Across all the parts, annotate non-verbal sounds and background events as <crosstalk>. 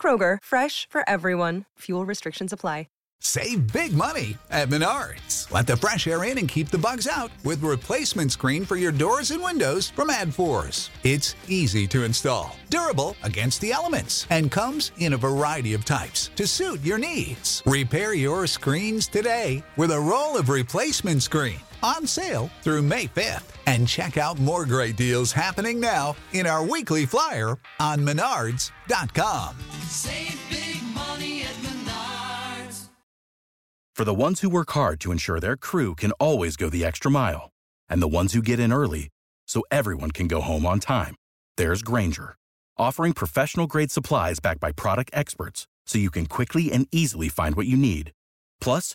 Kroger, fresh for everyone. Fuel restrictions apply. Save big money at Menards. Let the fresh air in and keep the bugs out with replacement screen for your doors and windows from AdForce. It's easy to install, durable against the elements, and comes in a variety of types to suit your needs. Repair your screens today with a roll of replacement screen on sale through May 5th. And check out more great deals happening now in our weekly flyer on menards.com. Save big money at Menards. For the ones who work hard to ensure their crew can always go the extra mile, and the ones who get in early so everyone can go home on time, there's Granger, offering professional grade supplies backed by product experts so you can quickly and easily find what you need. Plus,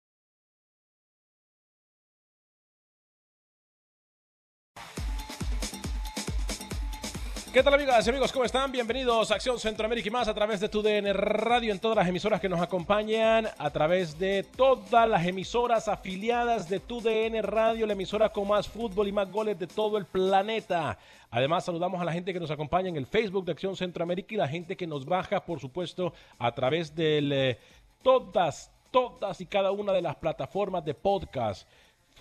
¿Qué tal amigas y amigos? ¿Cómo están? Bienvenidos a Acción Centroamérica y más a través de tu DN Radio en todas las emisoras que nos acompañan, a través de todas las emisoras afiliadas de tu DN Radio, la emisora con más fútbol y más goles de todo el planeta. Además, saludamos a la gente que nos acompaña en el Facebook de Acción Centroamérica y la gente que nos baja, por supuesto, a través de todas, todas y cada una de las plataformas de podcast.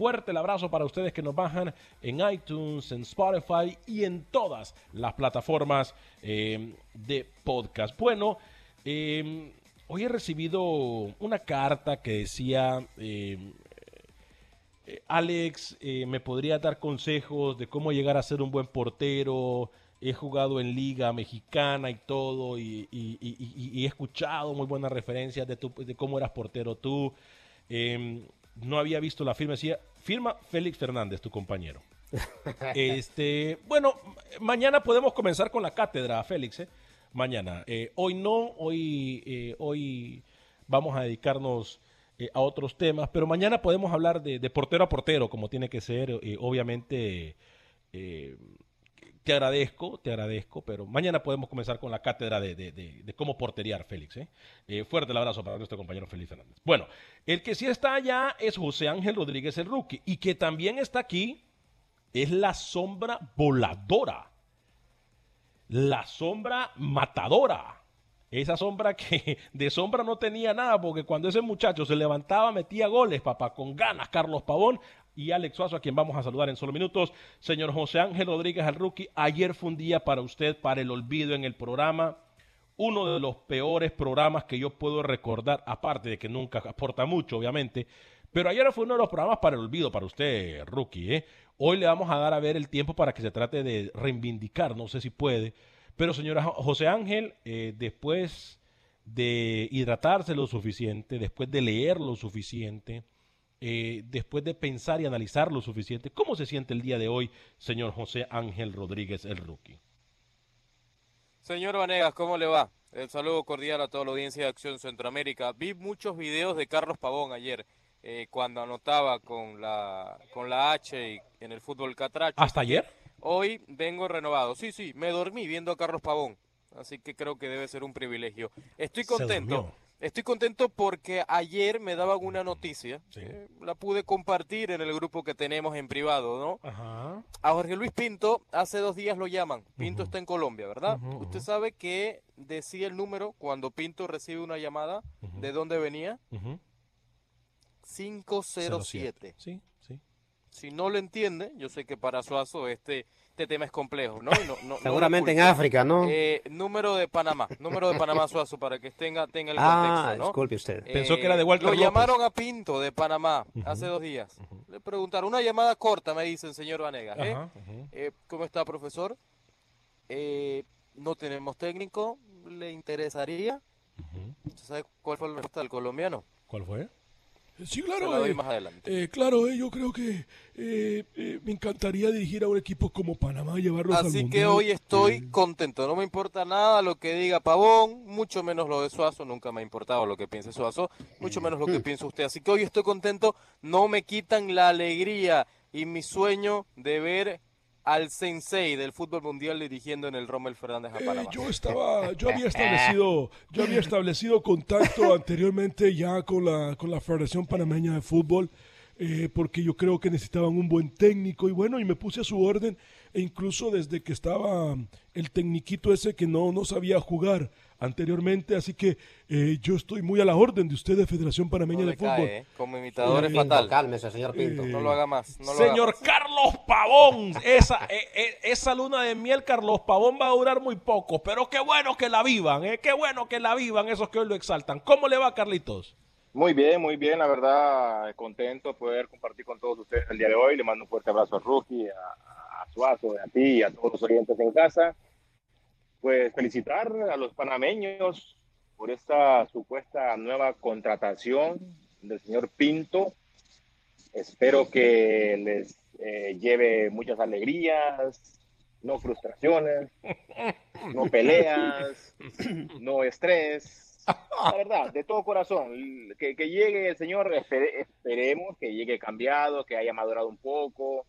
Fuerte el abrazo para ustedes que nos bajan en iTunes, en Spotify y en todas las plataformas eh, de podcast. Bueno, eh, hoy he recibido una carta que decía, eh, eh, Alex, eh, me podría dar consejos de cómo llegar a ser un buen portero. He jugado en liga mexicana y todo y, he escuchado muy buenas referencias de, tu- de cómo eras portero tú. No había visto la firma, decía, firma Félix Fernández, tu compañero. <laughs> Este, bueno, mañana podemos comenzar con la cátedra, Félix. ¿eh? Mañana. Eh, hoy no, hoy, eh, hoy vamos a dedicarnos a otros temas, pero mañana podemos hablar de, de portero a portero, como tiene que ser. obviamente, eh, te agradezco, te agradezco, pero mañana podemos comenzar con la cátedra de, de- cómo porterear, Félix. ¿eh? Eh, fuerte el abrazo para nuestro compañero Félix Fernández. Bueno, el que sí está allá es José Ángel Rodríguez el Rookie, y que también está aquí es la sombra voladora, la sombra matadora. Esa sombra que <laughs> de sombra no tenía nada, porque cuando ese muchacho se levantaba metía goles, papá, con ganas, Carlos Pavón y Alex Suazo, a quien vamos a saludar en solo minutos. Señor José Ángel Rodríguez al rookie, ayer fue un día para usted, para el olvido en el programa. Uno de los peores programas que yo puedo recordar, aparte de que nunca aporta mucho, obviamente. Pero ayer fue uno de los programas para el olvido para usted, rookie. ¿eh? Hoy le vamos a dar a ver el tiempo para que se trate de reivindicar, no sé si puede. Pero señora Jo- José Ángel, eh, después de hidratarse lo suficiente, después de leer lo suficiente, eh, después de pensar y analizar lo suficiente, ¿cómo se siente el día de hoy, señor José Ángel Rodríguez, el rookie? Señor Vanegas, ¿cómo le va? El saludo cordial a toda la audiencia de Acción Centroamérica. Vi muchos videos de Carlos Pavón ayer, eh, cuando anotaba con la, con la H y en el fútbol catracho. ¿Hasta ayer? Hoy vengo renovado. Sí, sí, me dormí viendo a Carlos Pavón. Así que creo que debe ser un privilegio. Estoy contento. Estoy contento porque ayer me daban una noticia. eh, la pude compartir en el grupo que tenemos en privado, ¿no? Ajá. A Jorge Luis Pinto hace dos días lo llaman. Pinto está en Colombia, ¿verdad? Usted sabe que decía el número cuando Pinto recibe una llamada. ¿De dónde venía? Ujú. 507. Sí, sí. Si no lo entiende, yo sé que para Suazo este, este tema es complejo, ¿no? Seguramente en. África, ¿no? Eh, número de Panamá, número de Panamá Suazo para que tenga, tenga el ah, contexto, ¿no? disculpe usted. Pensó que era de Walter Lo López. llamaron a Pinto de Panamá hace dos días. Le preguntaron, una llamada corta, me dicen, señor Vanegas. ¿eh? Eh, ¿Cómo está, profesor? Eh, no tenemos técnico, ¿le interesaría? ¿Sabe cuál fue la respuesta del colombiano? ¿Cuál fue? Sí, Se la claro. doy eh, más adelante. eh, claro, eh, yo creo que eh, eh, me encantaría dirigir a un equipo como Panamá, llevarlos al Así que Mundial. hoy estoy contento. No me importa nada lo que diga Pavón, mucho menos lo de Suazo. Nunca me ha importado lo que piense Suazo, mucho menos lo que piensa usted. Así que hoy estoy contento. No me quitan la alegría y mi sueño de ver al sensei del fútbol mundial dirigiendo en el Rommel Fernández a Eh, Panamá. yo estaba, yo había <laughs> establecido, yo había establecido contacto anteriormente ya con la, con la Federación Panameña de Fútbol, eh, porque yo creo que necesitaban un buen técnico y bueno, y me puse a su orden e incluso desde que estaba el tecniquito ese que no, no sabía jugar anteriormente, así que eh, yo estoy muy a la orden de ustedes, Federación Panameña No de Fútbol. cae, ¿eh? Como imitador es Eh, fatal. Cálmese, señor Pinto. No lo haga más. no lo haga Señor más. Carlos Pavón, esa, eh, eh, esa luna de miel, Carlos Pavón, va a durar muy poco, pero qué bueno que la vivan, eh, qué bueno que la vivan esos que hoy lo exaltan. ¿Cómo le va, Carlitos? Muy bien, muy bien, la verdad, contento de poder compartir con todos ustedes el día de hoy. Le mando un fuerte abrazo a Rookie, a, a Suazo, a ti y a todos los oyentes en casa. Pues felicitar a los panameños por esta supuesta nueva contratación del señor Pinto. Espero que les eh, lleve muchas alegrías, no frustraciones, no peleas, no estrés. La verdad, de todo corazón, que, que llegue el Señor, espere- esperemos que llegue cambiado, que haya madurado un poco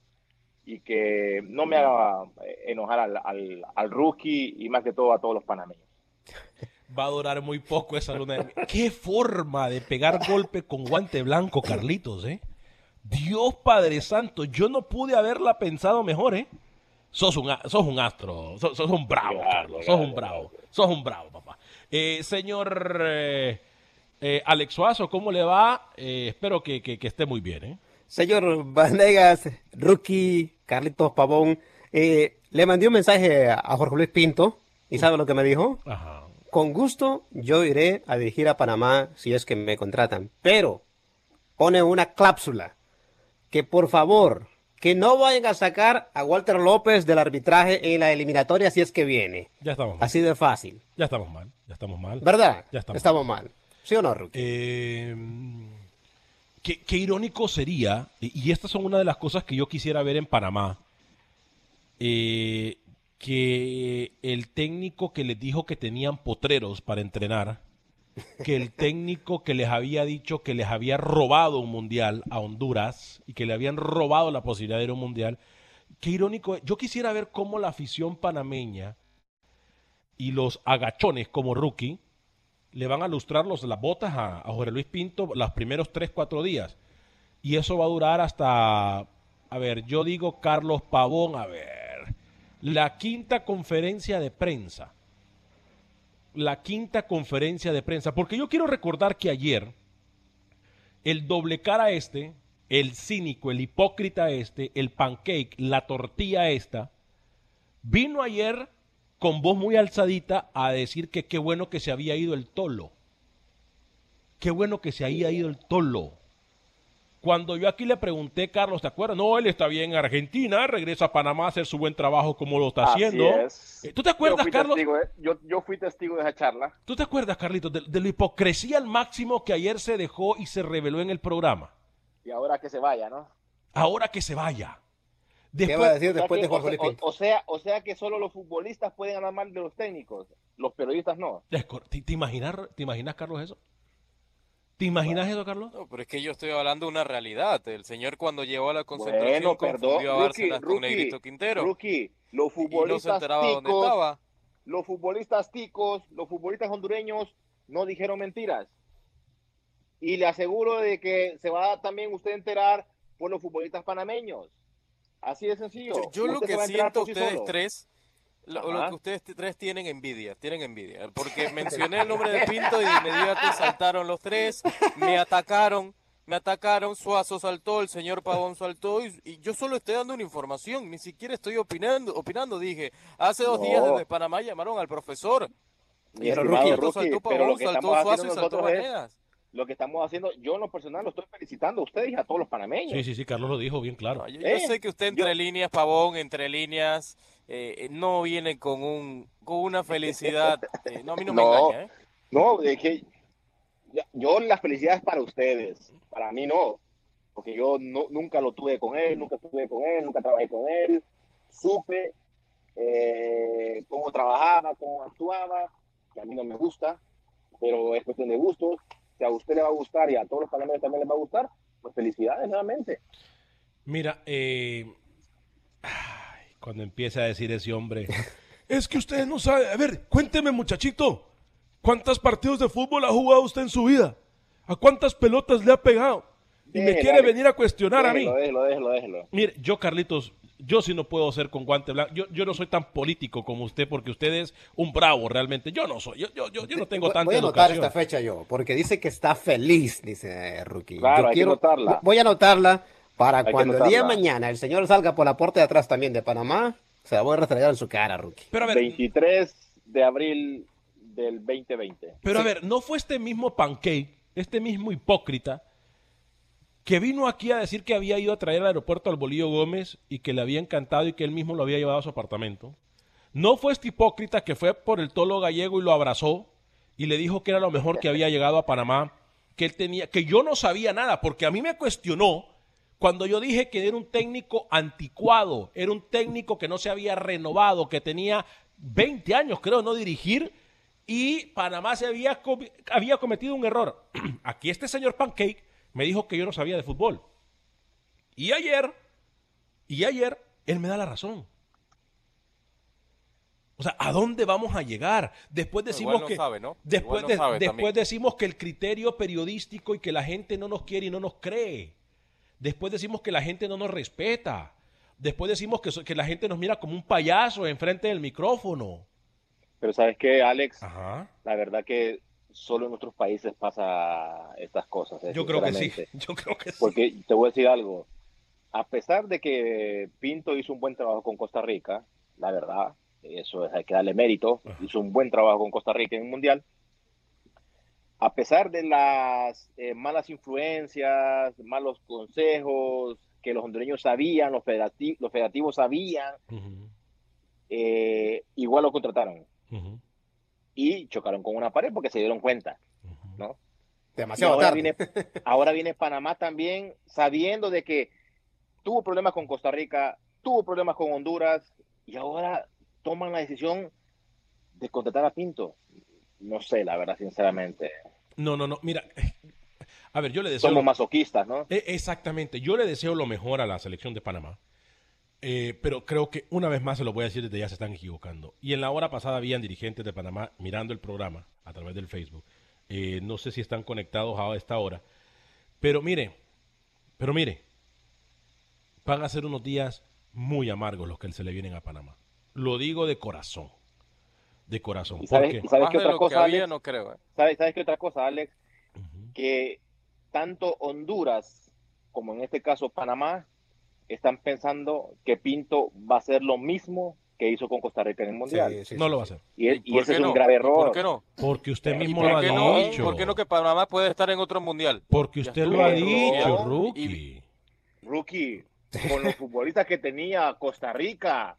y que no me haga eh, enojar al, al, al rookie y más que todo a todos los panameños. <laughs> Va a durar muy poco esa luna de miel. Qué forma de pegar golpe con guante blanco, Carlitos, ¿eh? Dios Padre Santo, yo no pude haberla pensado mejor, ¿eh? Sos un, sos un astro, sos, sos un bravo, Carlos, sos un bravo, sos un bravo, papá. Eh, señor eh, eh, Alex Suazo, ¿cómo le va? Espero que, que- que esté muy bien, ¿eh? Señor Vanegas, Rookie, Carlitos Pavón, eh, le mandé un mensaje a Jorge Luis Pinto y ¿sabe lo que me dijo? Ajá. Con gusto yo iré a dirigir a Panamá si es que me contratan, pero pone una cláusula que por favor que no vayan a sacar a Walter López del arbitraje en la eliminatoria si es que viene. Ya estamos mal. Así de fácil, Ya estamos mal, ya estamos mal. ¿verdad? Ya estamos. mal. ¿Sí o no, Rookie? Eh, qué, irónico sería, y y estas son una de las cosas que yo quisiera ver en Panamá, eh, que el técnico que les dijo que tenían potreros para entrenar, que el técnico que les había dicho que les había robado un mundial a Honduras y que le habían robado la posibilidad de ir a un mundial, qué irónico. Yo quisiera ver cómo la afición panameña y los agachones como rookie le van a lustrar los, las botas a, a Jorge Luis Pinto los primeros 3, 4 días. Y eso va a durar hasta, a ver, yo digo Carlos Pavón, a ver, la quinta conferencia de prensa. La quinta conferencia de prensa. Porque yo quiero recordar que ayer el doble cara este, el cínico, el hipócrita este, el pancake, la tortilla esta, vino ayer con voz muy alzadita a decir que qué bueno que se había ido el tolo. Qué bueno que se había ido el tolo. Cuando yo aquí le pregunté, Carlos, ¿te acuerdas? No, él está bien en Argentina, regresa a Panamá a hacer su buen trabajo como lo está Así haciendo. es. Eh, ¿Tú te acuerdas, yo Carlos? Testigo yo, yo fui testigo de esa charla. ¿Tú te acuerdas, Carlitos, de, de la hipocresía al máximo que ayer se dejó y se reveló en el programa? Y ahora que se vaya, ¿no? Ahora que se vaya. ¿Qué va a decir O sea, después de o, sea- Pinto? o- o sea, o sea que solo los futbolistas pueden hablar mal de los técnicos, los periodistas no. ¿Te, te imaginas, ¿Te imaginas, Carlos, eso? ¿Te imaginas eso, Carlos? No, pero es que yo estoy hablando de una realidad. El señor cuando llegó a la concentración Bueno, perdón, confundió a Bárcenas con rookie, Negrito Quintero. rookie, los y no se futbolistas enteraba dónde ticos, estaba. los futbolistas ticos, los futbolistas hondureños no dijeron mentiras. Y le aseguro de que se va a también usted a enterar por los futbolistas panameños. Así de sencillo. Yo, yo lo que siento ustedes solo. tres, lo, que ustedes tres tienen envidia, tienen envidia, porque mencioné el nombre de Pinto y de inmediato saltaron los tres, me atacaron, me atacaron, Suazo saltó, el señor Pavón saltó y, y yo solo estoy dando una información, ni siquiera estoy opinando, opinando, dije. Hace dos No. días desde Panamá llamaron al profesor. Y Rookie, saltó pero Pavón, lo que saltó Suazo y saltó. Lo que estamos haciendo, yo en lo personal lo estoy felicitando a ustedes y a todos los panameños. Sí, sí, sí, Carlos lo dijo bien claro. No, yo, yo Eh, sé que usted entre líneas, Pavón, entre líneas, eh, no viene con un con una felicidad. eh, no, a mí no, me <laughs> No. engaña, ¿eh? No, es que ya- yo la felicidad es para ustedes, para mí no, porque yo no- nunca lo tuve con él, nunca estuve con él, nunca trabajé con él, supe eh, cómo trabajaba, cómo actuaba, que a mí no me gusta, pero es cuestión de gustos, si a usted le va a gustar y a todos los panameños también les va a gustar, pues felicidades nuevamente. Mira, eh, ay, cuando empieza a decir ese hombre, <laughs> Es que ustedes no saben. A ver, cuénteme, muchachito. ¿Cuántos partidos de fútbol ha jugado usted en su vida? ¿A cuántas pelotas le ha pegado? Y me quiere venir a cuestionar a mí. Déjelo, déjelo, déjelo, déjelo. mire, yo Carlitos, yo sí no puedo ser con guante blanco. Yo, yo no soy tan político como usted porque usted es un bravo realmente. Yo no soy. Yo, yo, yo, yo no tengo Voy- tanta Voy a anotar educación. esta fecha yo, porque dice que está feliz, dice Rookie. Claro, yo hay que anotarla. Voy a anotarla para Hay cuando el día de mañana el señor salga por la puerta de atrás también de Panamá, se la voy a restregar en su cara, Rookie. Pero a ver, 23 de abril del 2020. Pero a ver, ¿no fue este mismo pancake, este mismo hipócrita, que vino aquí a decir que había ido a traer al aeropuerto al Bolillo Gómez y que le había encantado y que él mismo lo había llevado a su apartamento? ¿No fue este hipócrita que fue por el tolo gallego y lo abrazó y le dijo que era lo mejor que había llegado a Panamá? Que él tenía, que yo no sabía nada, porque a mí me cuestionó cuando yo dije que era un técnico anticuado, era un técnico que no se había renovado, que tenía 20 años, creo, no dirigir, y Panamá se había, había cometido un error. <clears throat> Aquí este señor Pancake me dijo que yo no sabía de fútbol. Y ayer, y ayer, él me da la razón. O sea, ¿a dónde vamos a llegar? Después decimos Igual no que sabe, ¿no? después, Igual no de- después también. decimos que el criterio periodístico y que la gente no nos quiere y no nos cree. Después decimos que la gente no nos respeta. Después decimos que, que la gente nos mira como un payaso enfrente del micrófono. Pero ¿sabes qué, Alex? Ajá. La verdad que solo en nuestros países pasa estas cosas. eh, Yo creo que sí. <laughs> Yo creo que sí. Porque te voy a decir algo. A pesar de que Pinto hizo un buen trabajo con Costa Rica, la verdad, eso es, hay que darle mérito, hizo un buen trabajo con Costa Rica en el Mundial. A pesar de las eh, malas influencias, malos consejos que los hondureños sabían, los, federati- los federativos sabían, Ujú, eh, igual lo contrataron ujú, y chocaron con una pared porque se dieron cuenta. ¿no? Demasiado ahora tarde. viene, ahora viene Panamá también sabiendo de que tuvo problemas con Costa Rica, tuvo problemas con Honduras y ahora toman la decisión de contratar a Pinto. No sé, la verdad, sinceramente. No, no, no. Mira, a ver, yo le deseo. Somos masoquistas, ¿no? Eh, Exactamente. Yo le deseo lo mejor a la selección de Panamá. Eh, pero creo que una vez más se lo voy a decir desde ya se están equivocando. Y en la hora pasada habían dirigentes de Panamá mirando el programa a través del Facebook. Eh, no sé si están conectados a esta hora. Pero mire, pero mire, van a ser unos días muy amargos los que se le vienen a Panamá. Lo digo de corazón. De corazón. ¿Y sabes, sabes qué otra que cosa, había, Alex? no creo. ¿eh? ¿Sabes, ¿Sabes qué otra cosa, Alex? Que tanto Honduras como en este caso Panamá están pensando que Pinto va a hacer lo mismo que hizo con Costa Rica en el Mundial. Sí, sí, no sí, lo va a hacer. Y, ese es un no? grave ¿Y error. ¿Por qué no? Porque usted ¿Y mismo ¿Por lo ha no? dicho. ¿Por qué no que Panamá puede estar en otro mundial? Porque usted lo ha dicho. Rookie. Rookie, con los futbolistas que tenía Costa Rica,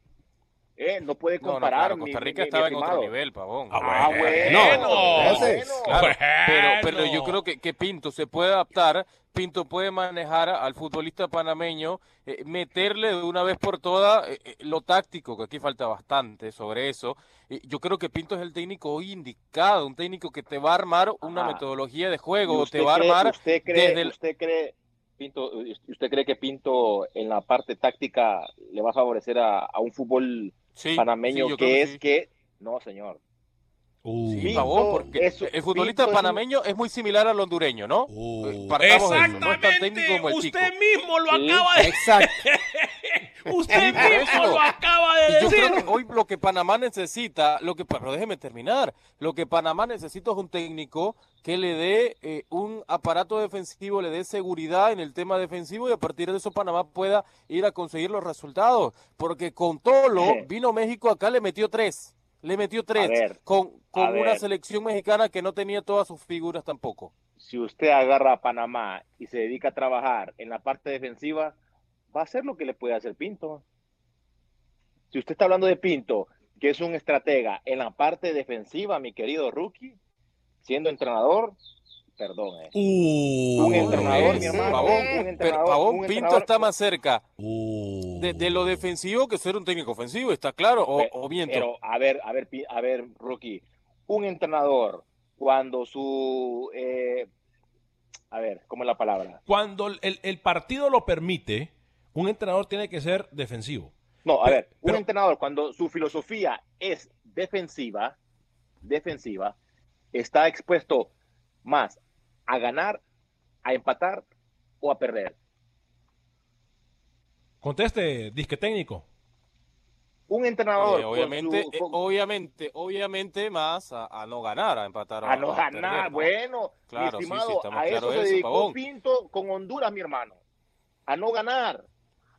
eh, no puede No, no, comparar. claro, Costa Rica mi estaba en otro nivel, pavón. Ah, bueno. No, ese- Claro, pero, pero Bueno. yo creo que, que Pinto se puede adaptar, Pinto puede manejar al futbolista panameño, eh, meterle de una vez por todas eh, eh, lo táctico, que aquí falta bastante sobre eso. Yo creo que Pinto es el técnico hoy indicado, un técnico que te va a armar una Ajá. metodología de ¿Y juego, te va a armar usted cree, desde el- usted cree, Pinto, usted cree que Pinto en la parte táctica le va a favorecer a, a un fútbol Sí, panameño sí, que que es sí. que no, señor. Uh. Sí, pavón, porque el futbolista Pinto panameño es muy similar al hondureño, ¿no? Uh, partamos de eso, no es tan Exactamente, técnico como el usted chico. mismo lo Sí. acaba de Exacto. <laughs> usted mismo lo acaba de Y yo decir. creo que hoy lo que Panamá necesita, lo que, pero déjeme terminar, lo que Panamá necesita es un técnico que le dé eh, un aparato defensivo, le dé seguridad en el tema defensivo y a partir de eso Panamá pueda ir a conseguir los resultados. Porque con Tolo vino México acá, le metió tres, le metió tres, ver, con, con una ver. selección mexicana que no tenía todas sus figuras tampoco. Si usted agarra a Panamá y se dedica a trabajar en la parte defensiva, va a hacer lo que le puede hacer Pinto. Si usted está hablando de Pinto, que es un estratega en la parte defensiva, mi querido rookie, siendo entrenador, perdón, eh. Uh, un entrenador, mi hermano, Pavón, un pero Pavón, un Pinto entrenador- está más cerca uh. de, de lo defensivo que ser un técnico ofensivo, está claro, o, Pe- o miento. Pero, a ver, a ver, a ver, rookie, un entrenador cuando su, eh, a ver, ¿cómo es la palabra? Cuando el, partido lo permite, un entrenador tiene que ser defensivo. No, a ver, un pero- entrenador cuando su filosofía es defensiva, defensiva, está expuesto más a ganar, a empatar o a perder. Conteste, disque técnico. Un entrenador Eh, con obviamente, su- eh, con- obviamente, obviamente más a, a no ganar, a empatar. a no perder, ganar, ¿no? bueno, Claro, mi sí, sí, estimado, estamos a eso claros se de eso, dedicó Pavón. Pinto con Honduras, mi hermano, a no ganar,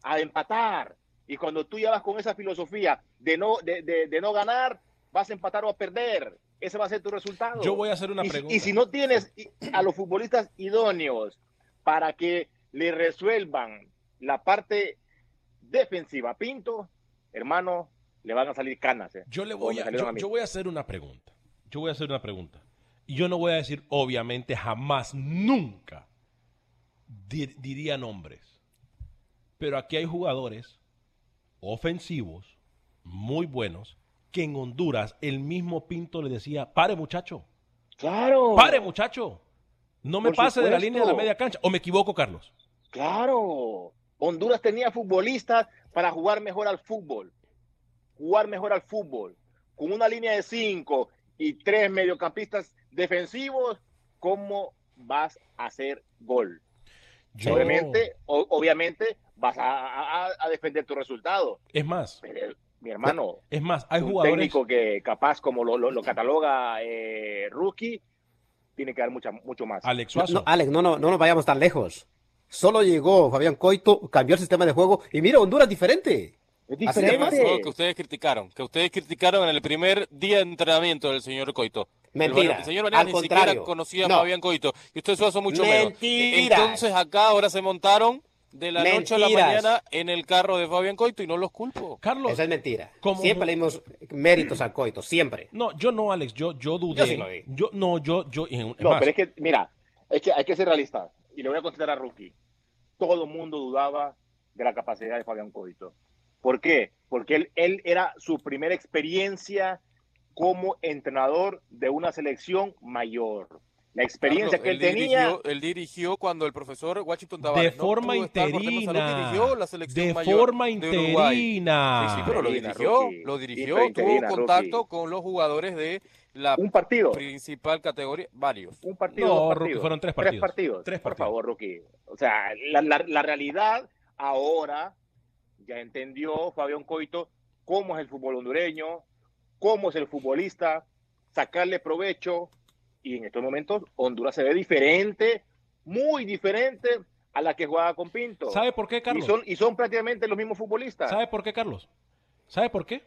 a empatar. Y cuando tú ya vas con esa filosofía de no, de, de- de no ganar, vas a empatar o a perder. Ese va a ser tu resultado. Yo voy a hacer una y, pregunta. y si no tienes a los futbolistas idóneos para que le resuelvan la parte defensiva Pinto, hermano, le van a salir canas. ¿eh? Yo le voy a, salieron yo, a mí. yo voy a hacer una pregunta. Yo voy a hacer una pregunta. Y yo no voy a decir, obviamente, jamás, nunca dir- diría nombres. Pero aquí hay jugadores ofensivos muy buenos que en Honduras el mismo Pinto le decía, pare muchacho, Claro. pare muchacho, no me Por pase de la línea de la media cancha. ¿O me equivoco, Carlos? Claro. Honduras tenía futbolistas para jugar mejor al fútbol. Jugar mejor al fútbol. Con una línea de cinco y tres mediocampistas defensivos, ¿cómo vas a hacer gol? Yo- Obviamente, o- obviamente vas a, a- a defender tu resultado. Es más, Pero, mi hermano, es más, hay un jugadores... técnico que capaz como lo, lo- lo cataloga eh, rookie, tiene que dar mucha, mucho más. Alex No, Suazo. no, Alex, no, no, no nos vayamos tan lejos. Solo llegó Fabián Coito, cambió el sistema de juego y mira, Honduras diferente. Es diferente. juego que ustedes criticaron, que ustedes criticaron en el primer día de entrenamiento del señor Coito. Mentira, El, señor Vanegas al ni contrario. siquiera conocía a. Fabián Coito. Y usted Suazo mucho menos. Mentiras. Entonces acá ahora se montaron de la noche a la mañana en el carro de Fabián Coito y no los culpo. Carlos, Esa es mentira. ¿Cómo? Siempre le dimos méritos al Coito, siempre. no, yo no, Alex, yo, yo dudé. Yo sí lo vi. Yo, no, yo, yo, No, más, pero es que, mira, es que hay que ser realista. Y le voy a contestar a Rookie. Todo el mundo dudaba de la capacidad de Fabián Coito. ¿Por qué? Porque él, él era su primera experiencia como entrenador de una selección mayor. La experiencia Carlos, que él, él tenía. Dirigió, él dirigió cuando el profesor Washington Tavares de no forma por salud, interina. dirigió la selección De mayor forma de Uruguay. interina. Sí, sí, pero lo dirigió, Rookie. lo dirigió, interina, tuvo contacto Rookie. con los jugadores de la Un partido. principal categoría, varios. Un partido, No, dos Rookie, partidos. fueron tres Tres partidos. partidos. Tres Por partidos. favor, Rookie. O sea, la, la- la realidad ahora ya entendió Fabián Coito cómo es el fútbol hondureño, cómo es el futbolista, sacarle provecho. Y en estos momentos Honduras se ve diferente, muy diferente a la que jugaba con Pinto. ¿Sabe por qué, Y Carlos? son, y son prácticamente los mismos futbolistas. ¿Sabe por qué, Carlos? ¿Sabe por qué?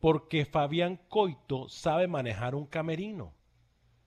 Porque Fabián Coito sabe manejar un camerino.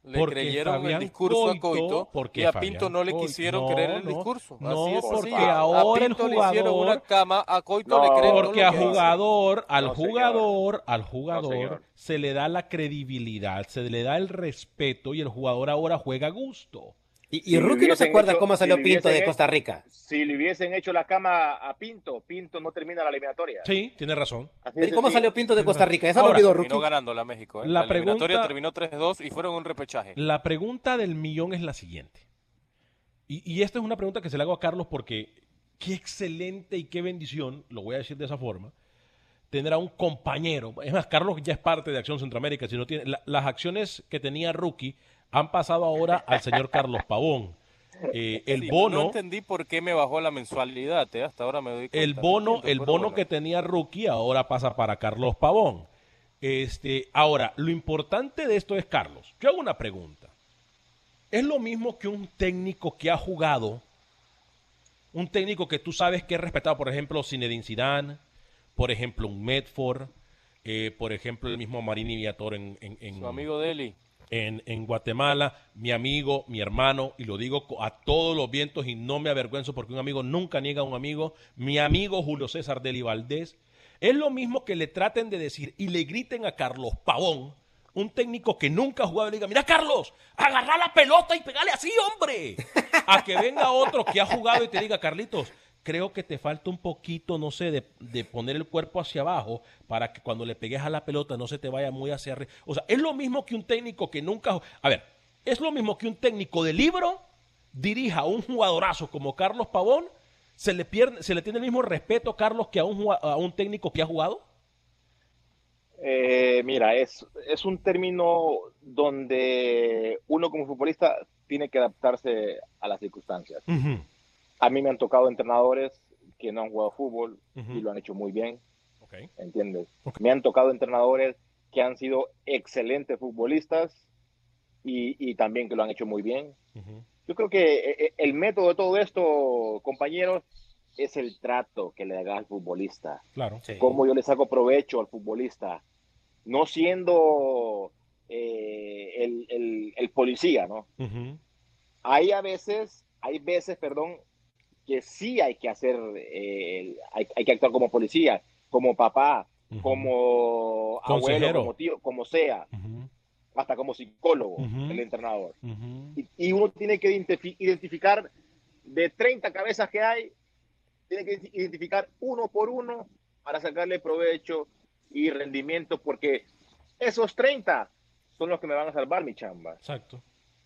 Le Porque creyeron Fabián el discurso a Coito- Coito porque y a Fabián Pinto no le Coito- quisieron no, creer el no, discurso. no, Así es porque ahora a el Pinto le hicieron jugador- una cama, a Coito No, le creen todo Porque a jugador, al No, señor. jugador, al jugador se le da la credibilidad, se le da el respeto y el jugador ahora juega a gusto. Y, y Si Rookie no se acuerda hecho- cómo si salió le Pinto de Costa Rica. Si le hubiesen hecho la cama a Pinto, Pinto no termina la eliminatoria. Sí, tiene razón. ¿Y ¿Cómo salió Pinto de Costa Rica? Eso lo Ahora, olvidó Terminó Rookie. ganando la México. ¿eh? La La, eliminatoria pregunta- terminó 3-2 y fueron un repechaje. La pregunta del millón es la siguiente. Y, y esta es una pregunta que se le hago a Carlos porque qué excelente y qué bendición, lo voy a decir de esa forma, tener a un compañero. Es más, Carlos ya es parte de Acción Centroamérica. Si no tiene, la- las acciones que tenía Rookie han pasado ahora al señor Carlos Pavón. eh, <laughs> el Sí, bono... No entendí por qué me bajó la mensualidad, ¿eh? hasta ahora me doy cuenta. El no bono, el bono bueno. que tenía Rookie ahora pasa para Carlos Pavón. Este, ahora, lo importante de esto es, Carlos, yo hago una pregunta. ¿Es lo mismo que un técnico que ha jugado, un técnico que tú sabes que es respetado, por ejemplo, Zinedine Zidane, por ejemplo, un Medford, eh, por ejemplo, el mismo Marini Viator en, en, en- Su amigo Deli. En, Guatemala, mi amigo, mi hermano, y lo digo a todos los vientos y no me avergüenzo porque un amigo nunca niega a un amigo, mi amigo Julio César Deli Valdés, es lo mismo que le traten de decir y le griten a Carlos Pavón, un técnico que nunca ha jugado, le diga, mira Carlos, agarra la pelota y pegale así, hombre. A que venga otro que ha jugado y te diga, Carlitos, creo que te falta un poquito, no sé, de, de poner el cuerpo hacia abajo para que cuando le pegues a la pelota no se te vaya muy hacia arriba. O sea, es lo mismo que un técnico que nunca... A ver, es lo mismo que un técnico de libro dirija a un jugadorazo como Carlos Pavón, se le, pierde, se le tiene el mismo respeto, Carlos, que a un, a un técnico que ha jugado. Eh, mira, es, es un término donde uno como futbolista tiene que adaptarse a las circunstancias. A mí me han tocado entrenadores que no han jugado fútbol y lo han hecho muy bien, Ok. ¿entiendes? Me han tocado entrenadores que han sido excelentes futbolistas y, y también que lo han hecho muy bien. Yo creo que eh, eh, el método de todo esto, compañeros, es el trato que le haga al futbolista. Claro. Sí. Cómo yo le saco provecho al futbolista. No siendo eh, el, el- el policía, ¿no? Hay a veces, hay veces, perdón, que sí hay que hacer, eh, hay, hay que actuar como policía, como papá, como abuelo, como tío, como sea, hasta como psicólogo, el entrenador. Y, y uno tiene que identifi- identificar de 30 cabezas que hay, tiene que identificar uno por uno para sacarle provecho y rendimiento, porque esos 30 son los que me van a salvar mi chamba. Exacto.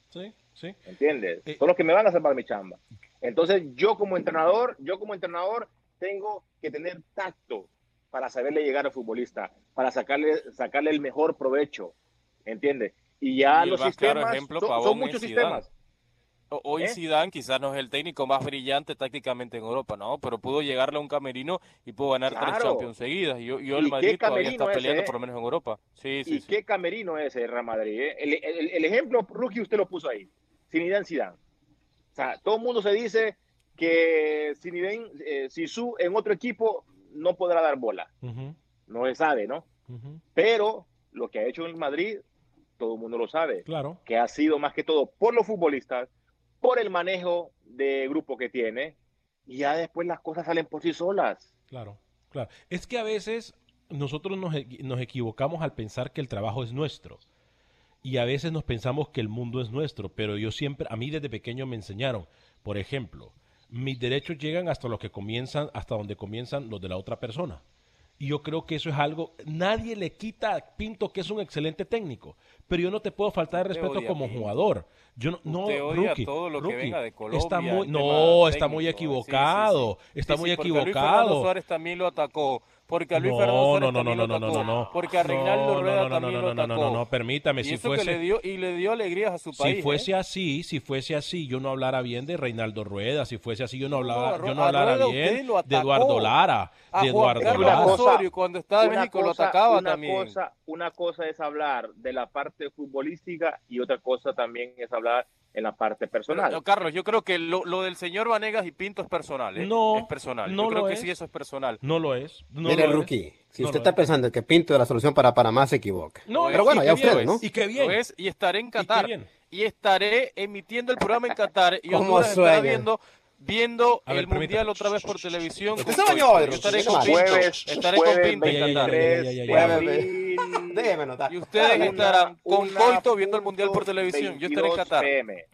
Sí, sí. ¿entiendes? Eh. Son los que me van a salvar mi chamba. Entonces, yo como entrenador, yo como entrenador tengo que tener tacto para saberle llegar al futbolista, para sacarle, sacarle el mejor provecho, ¿entiendes? Y ya Y los sistemas ejemplo, son, son muchos Zidane. sistemas. Hoy ¿Eh? Zidane quizás no es el técnico más brillante tácticamente en Europa, ¿no? Pero pudo llegarle a un camerino y pudo ganar tres Claro. Champions seguidas. Y, yo ¿Y el Madrid todavía está peleando eh? por lo menos en Europa. Sí, sí, ¿Y sí. qué camerino es el Real Madrid? eh? El, el- el ejemplo, Rookie, usted lo puso ahí. Zinedine Zidane. Sea, todo el mundo se dice que Zinedine, eh, Zizou en otro equipo no podrá dar bola. No se sabe, ¿no? Pero lo que ha hecho en el Madrid, todo el mundo lo sabe, Claro. que ha sido más que todo por los futbolistas, por el manejo de grupo que tiene, y ya después las cosas salen por sí solas. Claro, claro. Es que a veces nosotros nos, nos equivocamos al pensar que el trabajo es nuestro. Y a veces nos pensamos que el mundo es nuestro, pero yo siempre, a mí desde pequeño me enseñaron, por ejemplo, mis derechos llegan hasta los que comienzan, hasta donde comienzan los de la otra persona. Y yo creo que eso es algo, nadie le quita a Pinto que es un excelente técnico, pero yo no te puedo faltar de respeto como jugador. Yo no, no rookie, todo lo que rookie, venga de Está muy, no, está muy técnico. Sí, sí, sí. equivocado, está muy a Luis Fernando equivocado. Suárez también lo atacó. Porque a Luis No, Fernando Suárez no, no, también no, lo no, no, no, no. Porque a Reinaldo No, no, Rueda no, no, también no, lo no, no, no, no, permítame, y si eso fuese- que le dio, y le dio alegrías a su país. Si ¿eh? fuese así, si fuese así, yo no hablara bien de Reinaldo Rueda, si fuese así, yo no No, hablara, a Ru- yo no hablara Rueda bien lo de. Eduardo Lara, A de Eduardo Lara. Osorio, cuando estaba en México, lo cosa- atacaba una también. Cosa, una cosa es hablar de la parte futbolística y otra cosa también es hablar en la parte personal. No, Carlos, yo creo que lo, lo del señor Vanegas y Pinto es personal, ¿eh? No, es personal. no yo creo lo que es. sí, eso es personal. No lo es. No Mire, lo es. Rookie, si No usted está es. pensando que Pinto es la solución para Panamá, se equivoca. No, Pero bueno, ya ustedes, ¿no? Y qué bien. Lo es, y estaré en qué Qatar. bien. Y estaré emitiendo el programa en Qatar. Y <laughs> ¿Cómo Honduras estará viendo, viendo A ver, el Mundial permítame. otra vez por televisión. Yo estaré con ¿qué Pinto. Jueves, Estaré con jueves Pinto en Ya, ya, ya, Qatar. ya, 23 ya, ya, de ya. abril. <laughs> Déjeme notar. Y ustedes Una- estarán con Coito viendo el Mundial por televisión. Yo estaré en 22 Qatar. PM.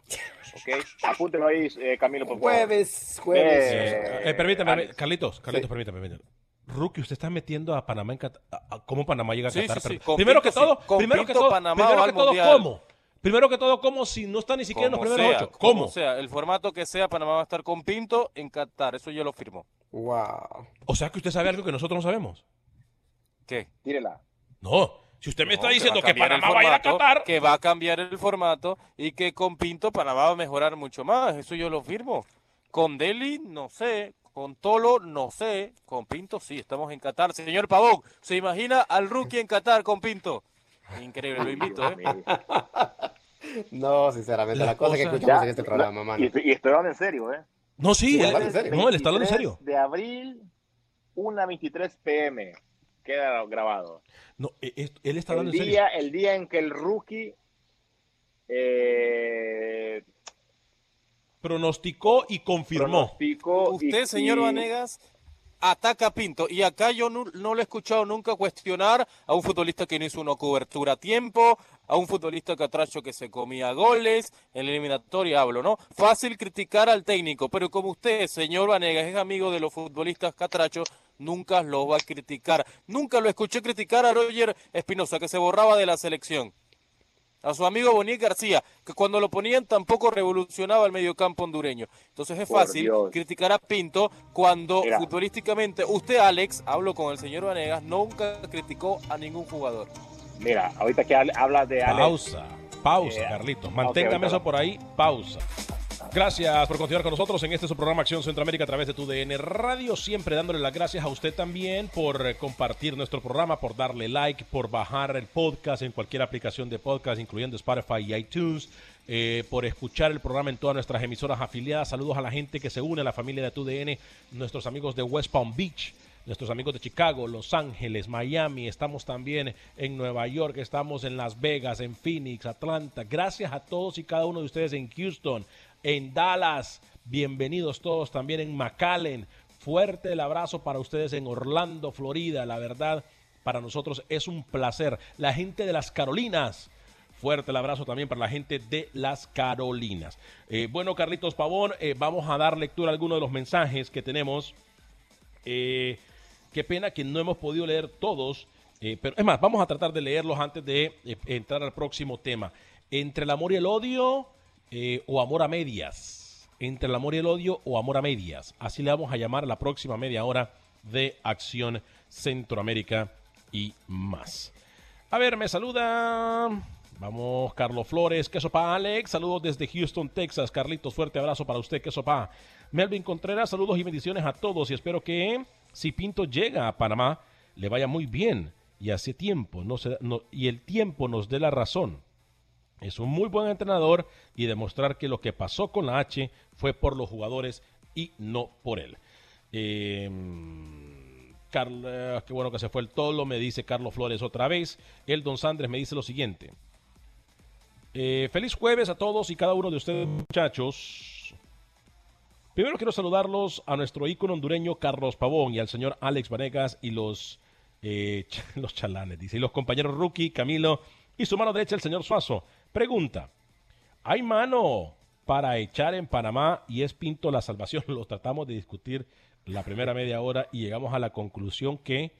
¿Ok? Apúntelo ahí, eh, Camilo, por favor. Jueves, jueves. Eh, Eh, permítame, Alex. Carlitos, Carlitos, Sí. permítame, permítame. Rookie, usted está metiendo a Panamá en Qatar. ¿Cómo Panamá llega a Sí, Qatar? sí, sí, Primero que todo, primero que todo, Panamá primero que todo. ¿cómo? Primero que todo, ¿cómo si no está ni siquiera en los primeros sea, ocho? como ¿Cómo? sea, el formato que sea, Panamá va a estar con Pinto en Qatar. Eso yo lo firmo. Wow. O sea que usted sabe algo que nosotros no sabemos. ¿Qué? Tírela. No, Si usted me está No, diciendo va que el Panamá va a ir a Qatar, Que va a cambiar el formato y que con Pinto Panamá va a mejorar mucho más. Eso yo lo firmo. Con Delhi, no sé. Con Tolo, no sé. Con Pinto, sí, estamos en Qatar. Señor Pavón, ¿se imagina al rookie en Qatar con Pinto? Increíble, lo invito, ¿eh? <laughs> No, sinceramente, Las las cosas que escuchamos Ya, en este programa, y, mano. estoy- y estoy hablando en serio, ¿eh? no, sí, él, hablando en serio. no, él está hablando en 23 serio. De abril, 1.23 pm. Queda grabado. No, eh, eh, él está El hablando en serio. día, el día en que el rookie eh, Pronosticó y confirmó. pronosticó y- Usted, señor y- Vanegas, ataca a Pinto. Y acá yo no, no le he escuchado nunca cuestionar a un futbolista que no hizo una cobertura a tiempo, a un futbolista catracho que se comía goles. En la eliminatoria hablo, ¿no? Fácil criticar al técnico, pero como usted, señor Vanegas, es amigo de los futbolistas catrachos, nunca lo va a criticar. Nunca lo escuché criticar a Roger Espinosa, que se borraba de la selección. A su amigo Boniek García, que cuando lo ponían tampoco revolucionaba el mediocampo hondureño. Entonces es Por fácil Dios. criticar a Pinto cuando Mira. futbolísticamente usted, Alex, hablo con el señor Vanegas, nunca criticó a ningún jugador. Mira, ahorita que hab- hablas de Alex, Pausa, pausa, Eh, Carlitos. Manténgame ahorita eso por ahí, pausa. Gracias por continuar con nosotros en este su programa Acción Centroamérica a través de tu DN Radio. Siempre dándole las gracias a usted también por eh, compartir nuestro programa, por darle like, por bajar el podcast en cualquier aplicación de podcast, incluyendo Spotify y iTunes, eh, por escuchar el programa en todas nuestras emisoras afiliadas. Saludos a la gente que se une a la familia de tu DN, nuestros amigos de West Palm Beach, nuestros amigos de Chicago, Los Ángeles, Miami, estamos también en Nueva York, estamos en Las Vegas, en Phoenix, Atlanta. Gracias a todos y cada uno de ustedes en Houston, en Dallas. Bienvenidos todos también en McAllen. Fuerte el abrazo para ustedes en Orlando, Florida. La verdad, para nosotros es un placer. La gente de las Carolinas. Fuerte el abrazo también para la gente de las Carolinas. Eh, bueno, Carlitos Pavón, eh, vamos a dar lectura a algunos de los mensajes que tenemos. Eh, qué pena que no hemos podido leer todos, pero es más, vamos a tratar de leerlos antes de entrar al próximo tema. Entre el amor y el odio eh, o amor a medias. Entre el amor y el odio o amor a medias. Así le vamos a llamar la próxima media hora de Acción Centroamérica y más. A ver, me saluda. Vamos, Carlos Flores. ¿Qué sopa, Alex? Saludos desde Houston, Texas. Carlitos, fuerte abrazo para usted. ¿Qué sopa? Melvin Contreras, saludos y bendiciones a todos. Y espero que si Pinto llega a Panamá, le vaya muy bien. Y hace tiempo, no se, no- y el tiempo nos dé la razón. Es un muy buen entrenador y demostrar que lo que pasó con la H fue por los jugadores y no por él. Carl- eh, qué bueno que se fue el tolo, me dice Carlos Flores otra vez. El Don Sandres me dice lo siguiente. Eh, feliz jueves a todos y cada uno de ustedes, muchachos. Primero quiero saludarlos a nuestro ícono hondureño Carlos Pavón y al señor Alex Vanegas y los, eh, <laughs> los chalanes, dice, y los compañeros Rookie, Camilo y su mano derecha el señor Suazo. Pregunta, ¿hay mano para echar en Panamá y es Pinto la salvación? <laughs> Lo tratamos de discutir la primera media hora y llegamos a la conclusión que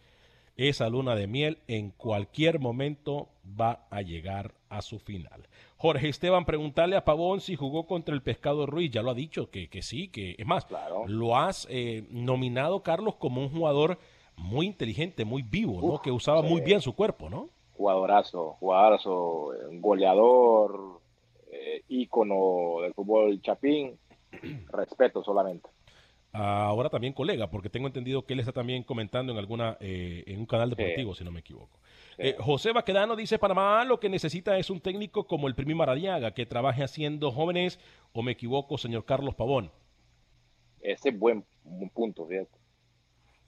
esa luna de miel en cualquier momento va a llegar a su final. Jorge Esteban, preguntarle a Pavón si jugó contra el Pescado Ruiz. Ya lo ha dicho, que, que sí, que es más, Claro. lo has eh, nominado, Carlos, como un jugador muy inteligente, muy vivo, ¿no? Uf, que usaba muy bien su cuerpo, ¿no? Jugadorazo, jugadorazo, goleador, eh, ícono del fútbol chapín. <clears throat> Respeto solamente. Ahora también colega, porque tengo entendido que él está también comentando en alguna eh, en un canal deportivo, si no me equivoco. Eh, José Baquedano dice, Panamá lo que necesita es un técnico como el Primi Maradiaga, que trabaje haciendo jóvenes, o me equivoco, señor Carlos Pavón. Ese es buen, buen punto, fíjate.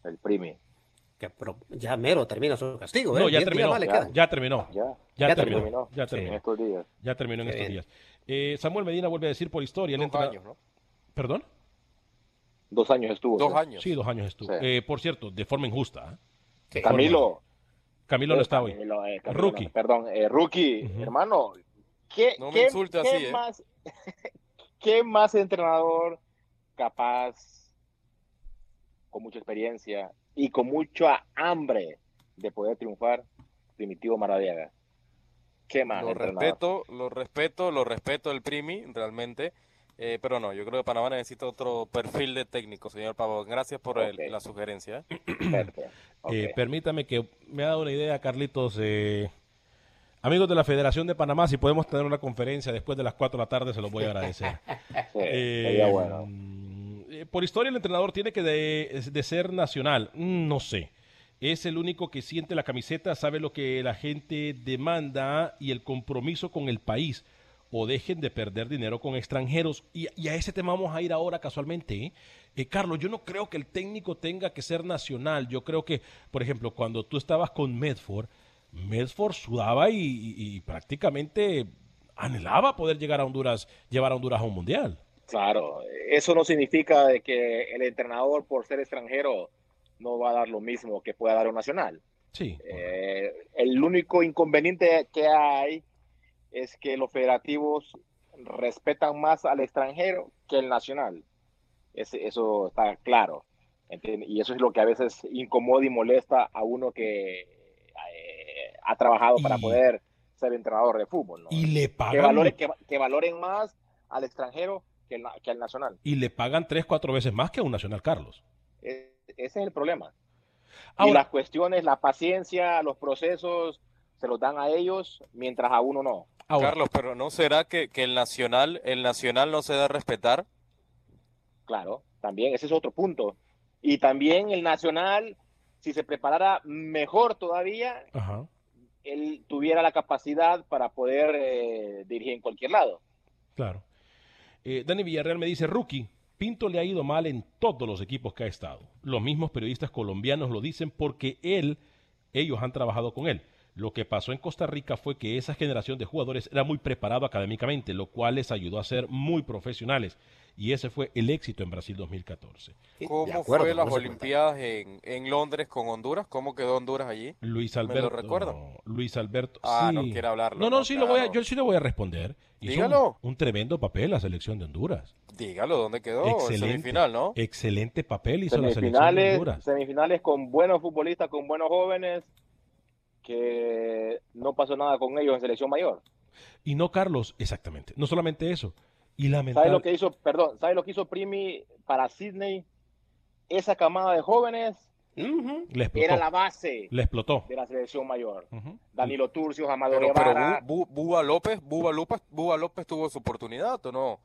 El primi. Que ya mero termina su castigo, ¿eh? No, ya Diez días terminó, le ya, quedan. ya terminó, Ya, ya, Ya terminó, terminó. ya en terminó, estos días. ya terminó en Qué estos bien. días. Eh, Samuel Medina vuelve a decir por historia, Dos años, ¿no? ¿Perdón? Dos años estuvo. Dos años. Sí, dos años estuvo. Sí. Eh, por cierto, de forma injusta. ¿eh? Sí. Camilo. Camilo no eh, está hoy. Camilo, eh, Camilo, Rookie. no, perdón, eh, rookie, hermano. ¿Qué, No me qué- insulte qué así, ¿eh? más, <laughs> ¿Qué más entrenador capaz, con mucha experiencia y con mucha hambre de poder triunfar? Primitivo Maradiaga. ¿Qué más? Lo entrenador? respeto, lo respeto, lo respeto el Primi, realmente. Eh, pero no, yo creo que Panamá necesita otro perfil de técnico, señor Pavón. Gracias por el- la sugerencia. <clears throat> ¿eh? Perfecto. Ok. Eh, permítame que me ha dado una idea, Carlitos. eh, Amigos de la Federación de Panamá, si podemos tener una conferencia después de las 4 de la tarde, se los voy a agradecer. <laughs> Sí, Eh, sería bueno. Eh, por historia, el entrenador tiene que de, de ser nacional. Mm, No sé. Es el único que siente la camiseta, sabe lo que la gente demanda y el compromiso con el país. O dejen de perder dinero con extranjeros. Y, a ese tema vamos a ir ahora casualmente. ¿eh? Eh, Carlos, yo no creo que el técnico tenga que ser nacional. Yo creo que, por ejemplo, cuando tú estabas con Medford, Medford sudaba y- y prácticamente anhelaba poder llegar a Honduras, llevar a Honduras a un mundial. Claro, eso no significa de que el entrenador por ser extranjero no va a dar lo mismo que pueda dar un nacional. Sí. Eh, el único inconveniente que hay es que los federativos respetan más al extranjero que el nacional. Eso está claro. Y eso es lo que a veces incomoda y molesta a uno que eh, ha trabajado para poder ser entrenador de fútbol. ¿no? Y le Que, pagan, que valoren más al extranjero que, el que al nacional. y le pagan tres, cuatro veces más que a un nacional, Carlos. E- ese es el problema. y Ahora, las cuestiones, la paciencia, los procesos, se los dan a ellos, mientras a uno no. ahora, Carlos, pero ¿no será que, que el nacional, el nacional no se da a respetar? Claro, también ese es otro punto. Y también el Nacional, si se preparara mejor todavía, ajá. él tuviera la capacidad para poder eh, dirigir en cualquier lado. Claro. Eh, Dani Villarreal me dice, Rookie, Pinto le ha ido mal en todos los equipos que ha estado. Los mismos periodistas colombianos lo dicen porque él, ellos han trabajado con él. Lo que pasó en Costa Rica fue que esa generación de jugadores era muy preparado académicamente, lo cual les ayudó a ser muy profesionales. Y ese fue el éxito en Brasil 2014. ¿Cómo acuerdo fue las Olimpiadas en, en Londres con Honduras? ¿Cómo quedó Honduras allí? Luis Me lo Alberto. recuerdo. Luis Alberto. Ah, sí. no quiere hablarlo. No, no, sí lo voy a, claro. yo sí le voy a responder. Hizo Dígalo. Un, un tremendo papel la selección de Honduras. Dígalo, ¿dónde quedó? En Excelente. semifinal, ¿no? Excelente papel hizo la selección de Semifinales, Honduras. semifinales con buenos futbolistas, con buenos jóvenes, que no pasó nada con ellos en selección mayor. Y no Carlos, exactamente. No solamente eso. Y ¿Sabes lo que hizo, perdón, ¿sabes lo que hizo Primi para Sydney? Esa camada de jóvenes Le explotó. era la base Le explotó. de la selección mayor. Ujú. Danilo Turcios, Amador Pero, pero Guevara. Bu- Bu- Buba López, Buba López, Buba López tuvo su oportunidad, ¿o no?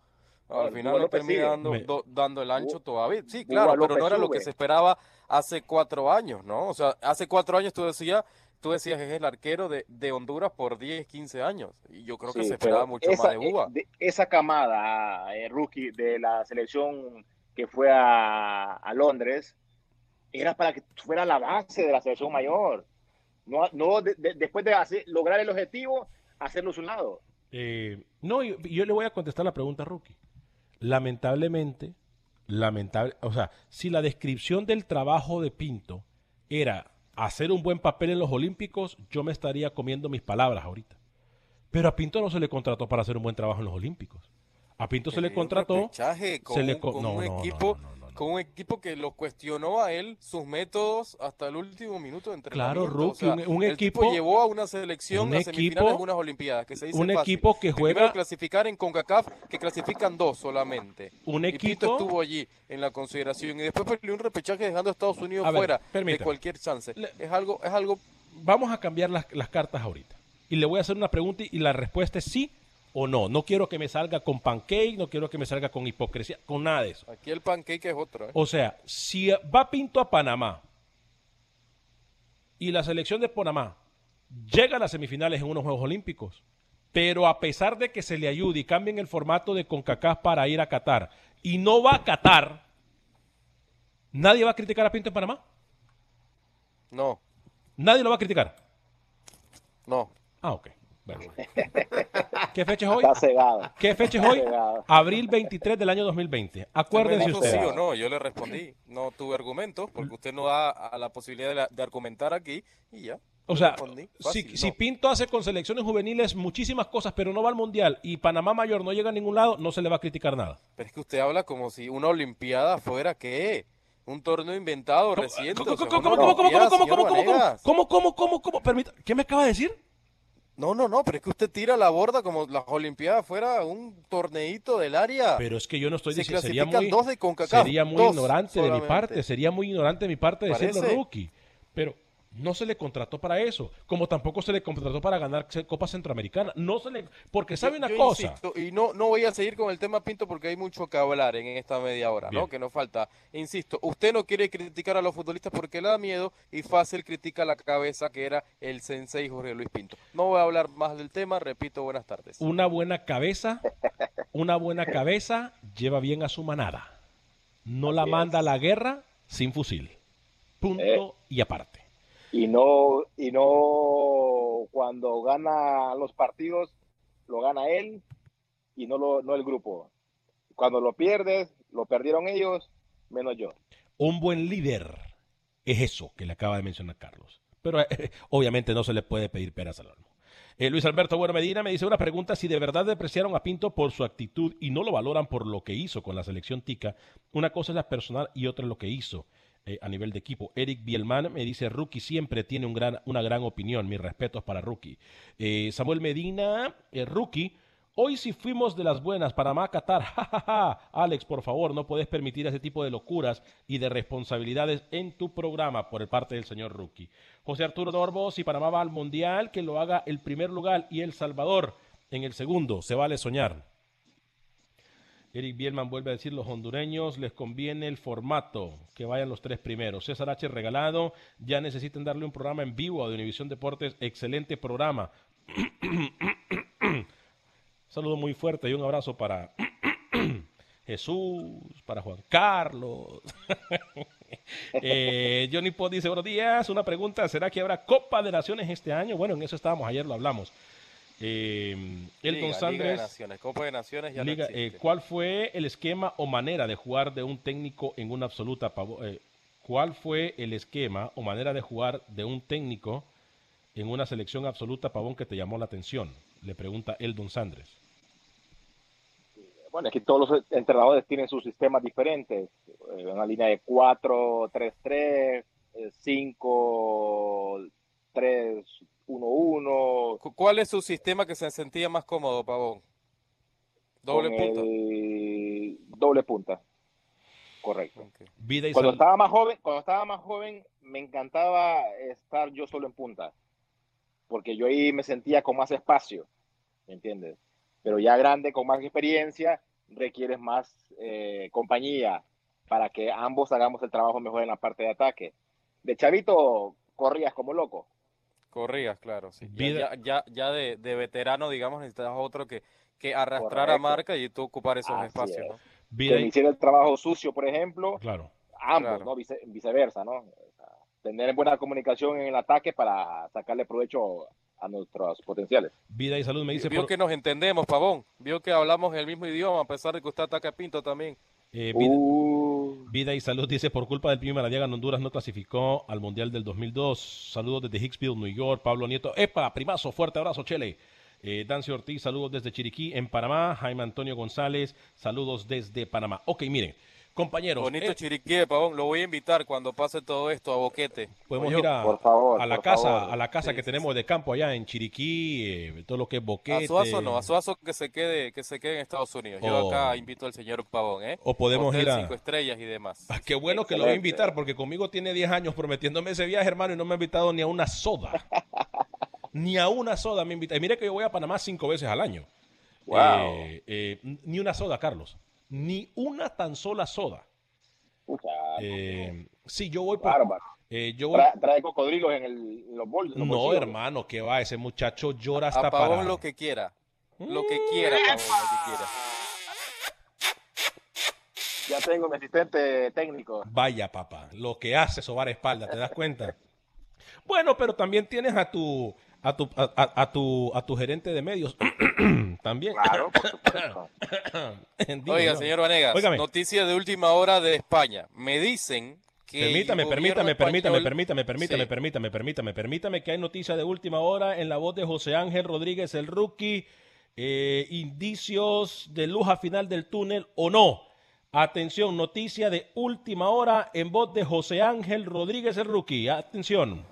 Al final no López termina dando, Me- do- dando el ancho todavía. Sí, claro, pero López no era lo que se esperaba hace cuatro años, ¿no? O sea, hace cuatro años tú decías, tú decías es el arquero de, de Honduras por 10, 15 años. Y yo creo que Sí, se esperaba mucho esa, más de de- esa camada eh, rookie de la selección que fue a, a Londres era para que fuera la base de la selección mayor. No, no de- de- después de hacer- lograr el objetivo, hacerlo a su lado. Eh, no, yo, yo le voy a contestar la pregunta, Rookie. Lamentablemente, lamentable, o sea, si la descripción del trabajo de Pinto era hacer un buen papel en los Olímpicos, yo me estaría comiendo mis palabras ahorita. Pero a Pinto no se le contrató para hacer un buen trabajo en los Olímpicos. A Pinto se le contrató. se le con no, un no, equipo, no. Con un equipo que lo cuestionó a él sus métodos hasta el último minuto de Claro. Rookie, O sea, un- un el equipo- tipo llevó a una selección un a semifinales equipo- en unas Olimpiadas, que se dice un fácil. equipo que juega- primero clasificar en CONCACAF, que clasifican dos solamente. Un Y Pinto equipo- estuvo allí en la consideración y después perdió un repechaje dejando a Estados Unidos A ver, fuera de cualquier chance. Le- Es algo, es algo Vamos a cambiar las, las cartas ahorita. Y le voy a hacer una pregunta y, y la respuesta es sí o no. No quiero que me salga con pancake, no quiero que me salga con hipocresía, con nada de eso. Aquí el pancake es otro. ¿eh? O sea, si va Pinto a Panamá y la selección de Panamá llega a las semifinales en unos Juegos Olímpicos, pero a pesar de que se le ayude y cambien el formato de CONCACAF para ir a Qatar y no va a Qatar, ¿nadie va a criticar a Pinto en Panamá? No, ¿Nadie lo va a criticar? no. Ah, ok. Bueno. ¿Qué fecha es hoy? Está cegado. ¿Qué fecha es hoy? Abril 23 del año 2020. Acuérdense ustedes. sí o no, yo le respondí. No tuve argumentos porque usted no da a la posibilidad de, la- de argumentar aquí y ya. O sea, si. Pinto hace con selecciones juveniles muchísimas cosas, pero no va al Mundial y Panamá Mayor no llega a ningún lado, no se le va a criticar nada. Pero es que usted habla como si una olimpiada fuera qué? Un torneo inventado ¿Cómo, reciente. cómo, o sea, cómo, cómo, cómo, cómo, cómo, cómo, cómo, cómo, Vanegas. cómo, cómo, cómo, cómo? Permita- ¿Qué me acaba de decir? No, no, no, pero es que usted tira la borda como las olimpiadas fuera un torneito del área. Pero es que yo no estoy diciendo, sería muy, dos de CONCACAF, sería muy ignorante de mi parte, sería muy ignorante de mi parte decirlo, rookie. Pero No se le contrató para eso, como tampoco se le contrató para ganar Copa Centroamericana. No se le, porque sabe una Yo cosa. insisto, y no, no voy a seguir con el tema Pinto porque hay mucho que hablar en esta media hora, Bien. ¿no? Que nos falta. Insisto, usted no quiere criticar a los futbolistas porque le da miedo y fácil critica la cabeza que era el sensei Jorge Luis Pinto. No voy a hablar más del tema, repito, buenas tardes. Una buena cabeza, una buena cabeza lleva bien a su manada. No la es. manda a la guerra sin fusil. Punto Eh. y aparte. Y no, y no cuando gana los partidos, lo gana él y no, lo, no el grupo. Cuando lo pierdes, lo perdieron ellos, menos yo. Un buen líder es eso que le acaba de mencionar Carlos. Pero eh, <laughs> obviamente no se le puede pedir peras al olmo. Eh, Luis Alberto Bueno Medina me dice una pregunta, si de verdad depreciaron a Pinto por su actitud y no lo valoran por lo que hizo con la selección tica, una cosa es la personal y otra es lo que hizo eh, a nivel de equipo. Eric Bielman me dice, Rookie siempre tiene una gran opinión, mis respetos para Rookie. Eh, Samuel Medina, eh, Rookie, Hoy sí fuimos de las buenas, Panamá, Qatar, jajaja. <laughs> Alex, por favor, no puedes permitir ese tipo de locuras y de responsabilidades en tu programa por parte del señor Rookie. José Arturo Norbo, si Panamá va al Mundial, que lo haga el primer lugar y El Salvador en el segundo. Se vale soñar. Eric Bielman vuelve a decir, los hondureños les conviene el formato, que vayan los tres primeros. César H. regalado, ya necesitan darle un programa en vivo a de Univisión Deportes, excelente programa. <coughs> Saludo muy fuerte y un abrazo para <coughs> Jesús, para Juan Carlos. <laughs> Eh, Johnny Pot dice, buenos días, una pregunta, ¿será que habrá Copa de Naciones este año? Bueno, en eso estábamos, ayer lo hablamos. Eh, Elton Liga, Liga de Sandres, Naciones, Copa de Naciones ya no Liga, eh, existe. ¿cuál fue el esquema o manera de jugar de un técnico en una absoluta eh, ¿Cuál fue el esquema o manera de jugar de un técnico en una selección absoluta pavón que te llamó la atención? Le pregunta Eldon Sandres. Bueno, es que todos los entrenadores tienen sus sistemas diferentes. Eh, Una línea de 4, 3, 3, 5, 3, 1, 1. Cu- ¿Cuál es su sistema que se sentía más cómodo, Pavón? Doble con punta. el doble punta. Correcto. Vida y Cuando sal- estaba más joven, cuando estaba más joven, me encantaba estar yo solo en punta, porque yo ahí me sentía con más espacio, ¿me entiendes? Pero ya grande, con más experiencia, requieres más eh, compañía para que ambos hagamos el trabajo mejor en la parte de ataque. De chavito corrías como loco. Corrías, claro, sí. Ya, Vida- ya, ya, ya de, de veterano, digamos, necesitabas otro que, que arrastrara Correcto. marca y tú ocupar esos Así espacios, es. ¿no? vida Que me y- hiciera el trabajo sucio, por ejemplo, claro. ambos, Claro. ¿no? Vice- viceversa, ¿no? O sea, tener buena comunicación en el ataque para sacarle provecho a nuestros potenciales. Vida y salud me dice Vio por- que nos entendemos, Pavón. Vio que hablamos el mismo idioma, a pesar de que usted ataca a Pinto también. eh, vida, Uh, Vida y Salud dice, por culpa del Pimi Maradiaga, Honduras no clasificó al Mundial del 2002. Saludos desde Hicksville, New York. Pablo Nieto. Epa, primazo, fuerte abrazo, Chele. Eh, Dancio Ortiz, saludos desde Chiriquí, en Panamá. Jaime Antonio González, saludos desde Panamá. Ok, miren, compañeros, Bonito eh, Chiriquí de Pavón. Lo voy a invitar cuando pase todo esto a Boquete. podemos ir a, Por favor, a la por casa, favor. a la casa Sí, que sí, tenemos de campo allá en Chiriquí, eh, todo lo que es A boquete. Suazo no, a Suazo que se quede, que se quede en Estados Unidos. Yo Oh. acá invito al señor Pavón, ¿eh? O podemos Hotel ir a- cinco estrellas y demás. Ah, qué bueno que lo voy a invitar, porque conmigo tiene 10 años prometiéndome ese viaje, hermano, y no me ha invitado ni a una soda. <laughs> ni a una soda me invita. Y mire que yo voy a Panamá cinco veces al año. Wow. Eh, eh, ni una soda, Carlos. Ni una tan sola soda. Eh, sí, yo voy por... eh, yo voy- Trae, trae cocodrilos en, el, en los bolsos. no, bolsillos. hermano, que va, ese muchacho llora hasta para... lo que quiera. Lo que quiera, Pavón, lo que quiera. Ya tengo mi asistente técnico. Vaya, papá, lo que hace sobar espalda, ¿te das cuenta? bueno, pero también tienes a tu a tu a, a- a tu a tu gerente de medios <clears throat> también. Claro, por <coughs> supuesto. <coughs> Oiga, señor Vanegas, Óigame. noticia de última hora de España. Me dicen que. Permítame, permítame, permítame, español- permítame, permítame, Sí. permítame, permítame, permítame que hay noticia de última hora en la voz de José Ángel Rodríguez, el rookie. Eh, indicios de luz a final del túnel o no. Atención, noticia de última hora en voz de José Ángel Rodríguez, el rookie. Atención.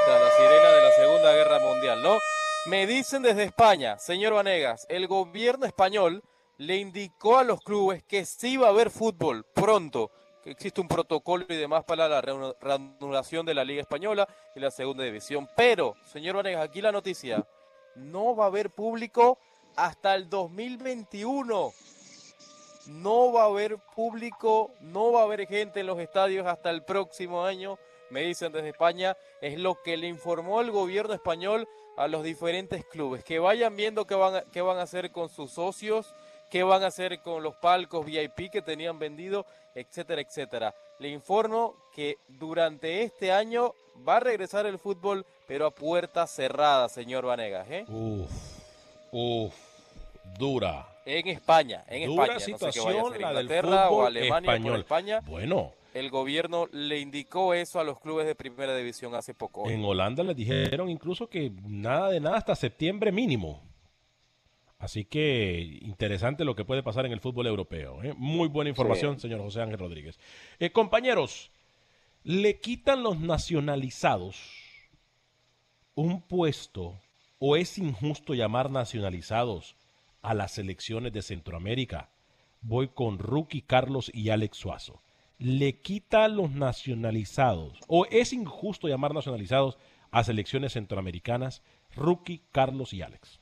Esta es la sirena de la Guerra Mundial, ¿no? Me dicen desde España, señor Vanegas, el gobierno español le indicó a los clubes que sí va a haber fútbol pronto que existe un protocolo y demás para la reanu- reanudación de la Liga Española y la Segunda División. Pero, señor Vanegas, aquí la noticia, no va a haber público hasta el 2021. No va a haber público, no va a haber gente en los estadios hasta el próximo año, me dicen desde España, es lo que le informó el gobierno español a los diferentes clubes, que vayan viendo qué van a, qué van a hacer con sus socios, qué van a hacer con los palcos VIP que tenían vendido, etcétera, etcétera. Le informo que durante este año va a regresar el fútbol, pero a puerta cerrada, señor Vanegas, ¿eh? Uf, uf, dura. En España, en Dura España. no sé qué vaya a situación la del Inglaterra o fútbol Alemania español. por España. Bueno, El gobierno le indicó eso a los clubes de primera división hace poco. en Holanda les dijeron incluso que nada de nada hasta septiembre mínimo. Así que interesante lo que puede pasar en el fútbol europeo. ¿eh? Muy buena información, Sí. señor José Ángel Rodríguez. Eh, compañeros, ¿le quitan los nacionalizados un puesto o es injusto llamar nacionalizados a las selecciones de Centroamérica? Voy con Rookie, Carlos y Alex Suazo. ¿Le quita los nacionalizados o es injusto llamar nacionalizados a selecciones centroamericanas? Rookie, Carlos y Alex.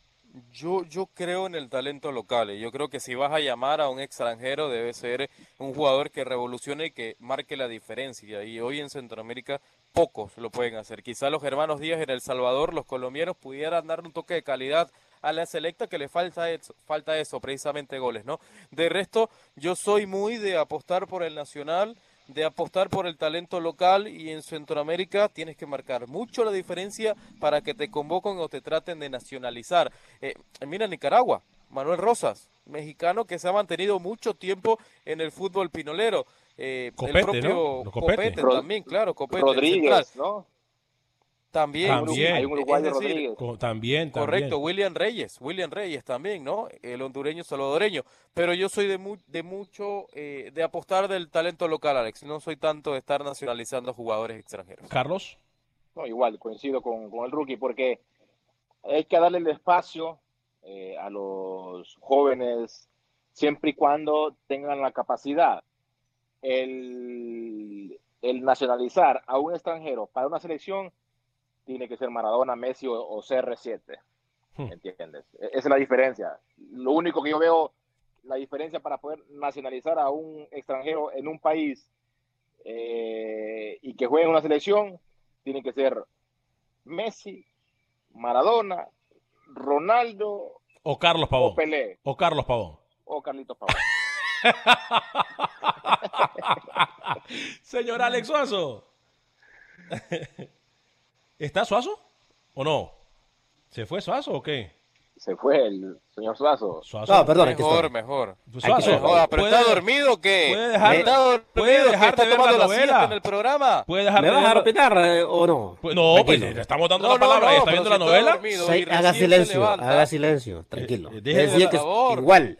Yo, yo creo en el talento local yo creo que si vas a llamar a un extranjero debe ser un jugador que revolucione y que marque la diferencia. Y hoy en Centroamérica pocos lo pueden hacer. Quizá los hermanos Díaz en El Salvador, los colombianos pudieran dar un toque de calidad a la selecta que le falta eso, falta eso, precisamente goles, ¿no? De resto, yo soy muy de apostar por el nacional, de apostar por el talento local y en Centroamérica tienes que marcar mucho la diferencia para que te convoquen o te traten de nacionalizar. Eh, mira Nicaragua, Manuel Rosas, mexicano que se ha mantenido mucho tiempo en el fútbol pinolero. Eh, Copete, el propio Copete. Copete Rod- también, claro, Copete. Rodríguez, ¿no? También, También. Hay un uruguayo decir, Rodríguez. Co- También, también. Correcto, William Reyes, William Reyes también, ¿no? El hondureño salvadoreño. Pero yo soy de, mu- de mucho, eh, de apostar del talento local, Alex. No soy tanto de estar nacionalizando jugadores extranjeros. Carlos. No, igual, coincido con, con el rookie, porque hay que darle el espacio eh, a los jóvenes siempre y cuando tengan la capacidad. El, el nacionalizar a un extranjero para una selección tiene que ser Maradona, Messi o, o CR7. Hmm. ¿Entiendes? E- Esa es la diferencia. Lo único que yo veo, la diferencia para poder nacionalizar a un extranjero en un país eh, y que juegue en una selección, tiene que ser Messi, Maradona, Ronaldo O Carlos o Pavón. Pelé O Carlos Pavón. o Carlitos Pavón. <laughs> Señor Alex Suazo. <laughs> ¿Está Suazo o no? ¿Se fue Suazo o qué? Se fue el señor Suazo. Suazo. No, perdón, Mejor, mejor. Pues Suazo, pero puede- está dormido o qué? puede dejar- ¿Está dormido puede dejar está de ver tomando la la siesta novela. en el programa? ¿Puede dejar ¿Me de vas a opinar eh, o no? Pues no, pues le estamos dando No, la palabra. no, ¿Está viendo si la está novela? dormido Sí, haga silencio, haga silencio, tranquilo. Eh, Es deje de decir, que igual,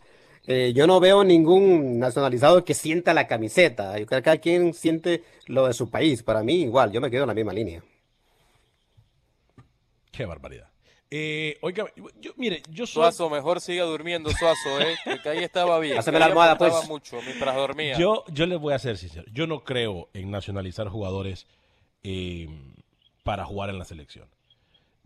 eh, yo no veo ningún nacionalizado que sienta la camiseta. Yo creo que cada quien siente lo de su país. Para mí, igual, yo me quedo en la misma línea. Qué barbaridad. Eh, oiga, yo, mire, yo soy... Suazo, mejor siga durmiendo, Suazo, ¿eh? Porque ahí estaba bien. Ahí la almohada, pues. mucho mientras dormía. Yo, yo les voy a ser sincero. Yo no creo en nacionalizar jugadores eh, para jugar en la selección.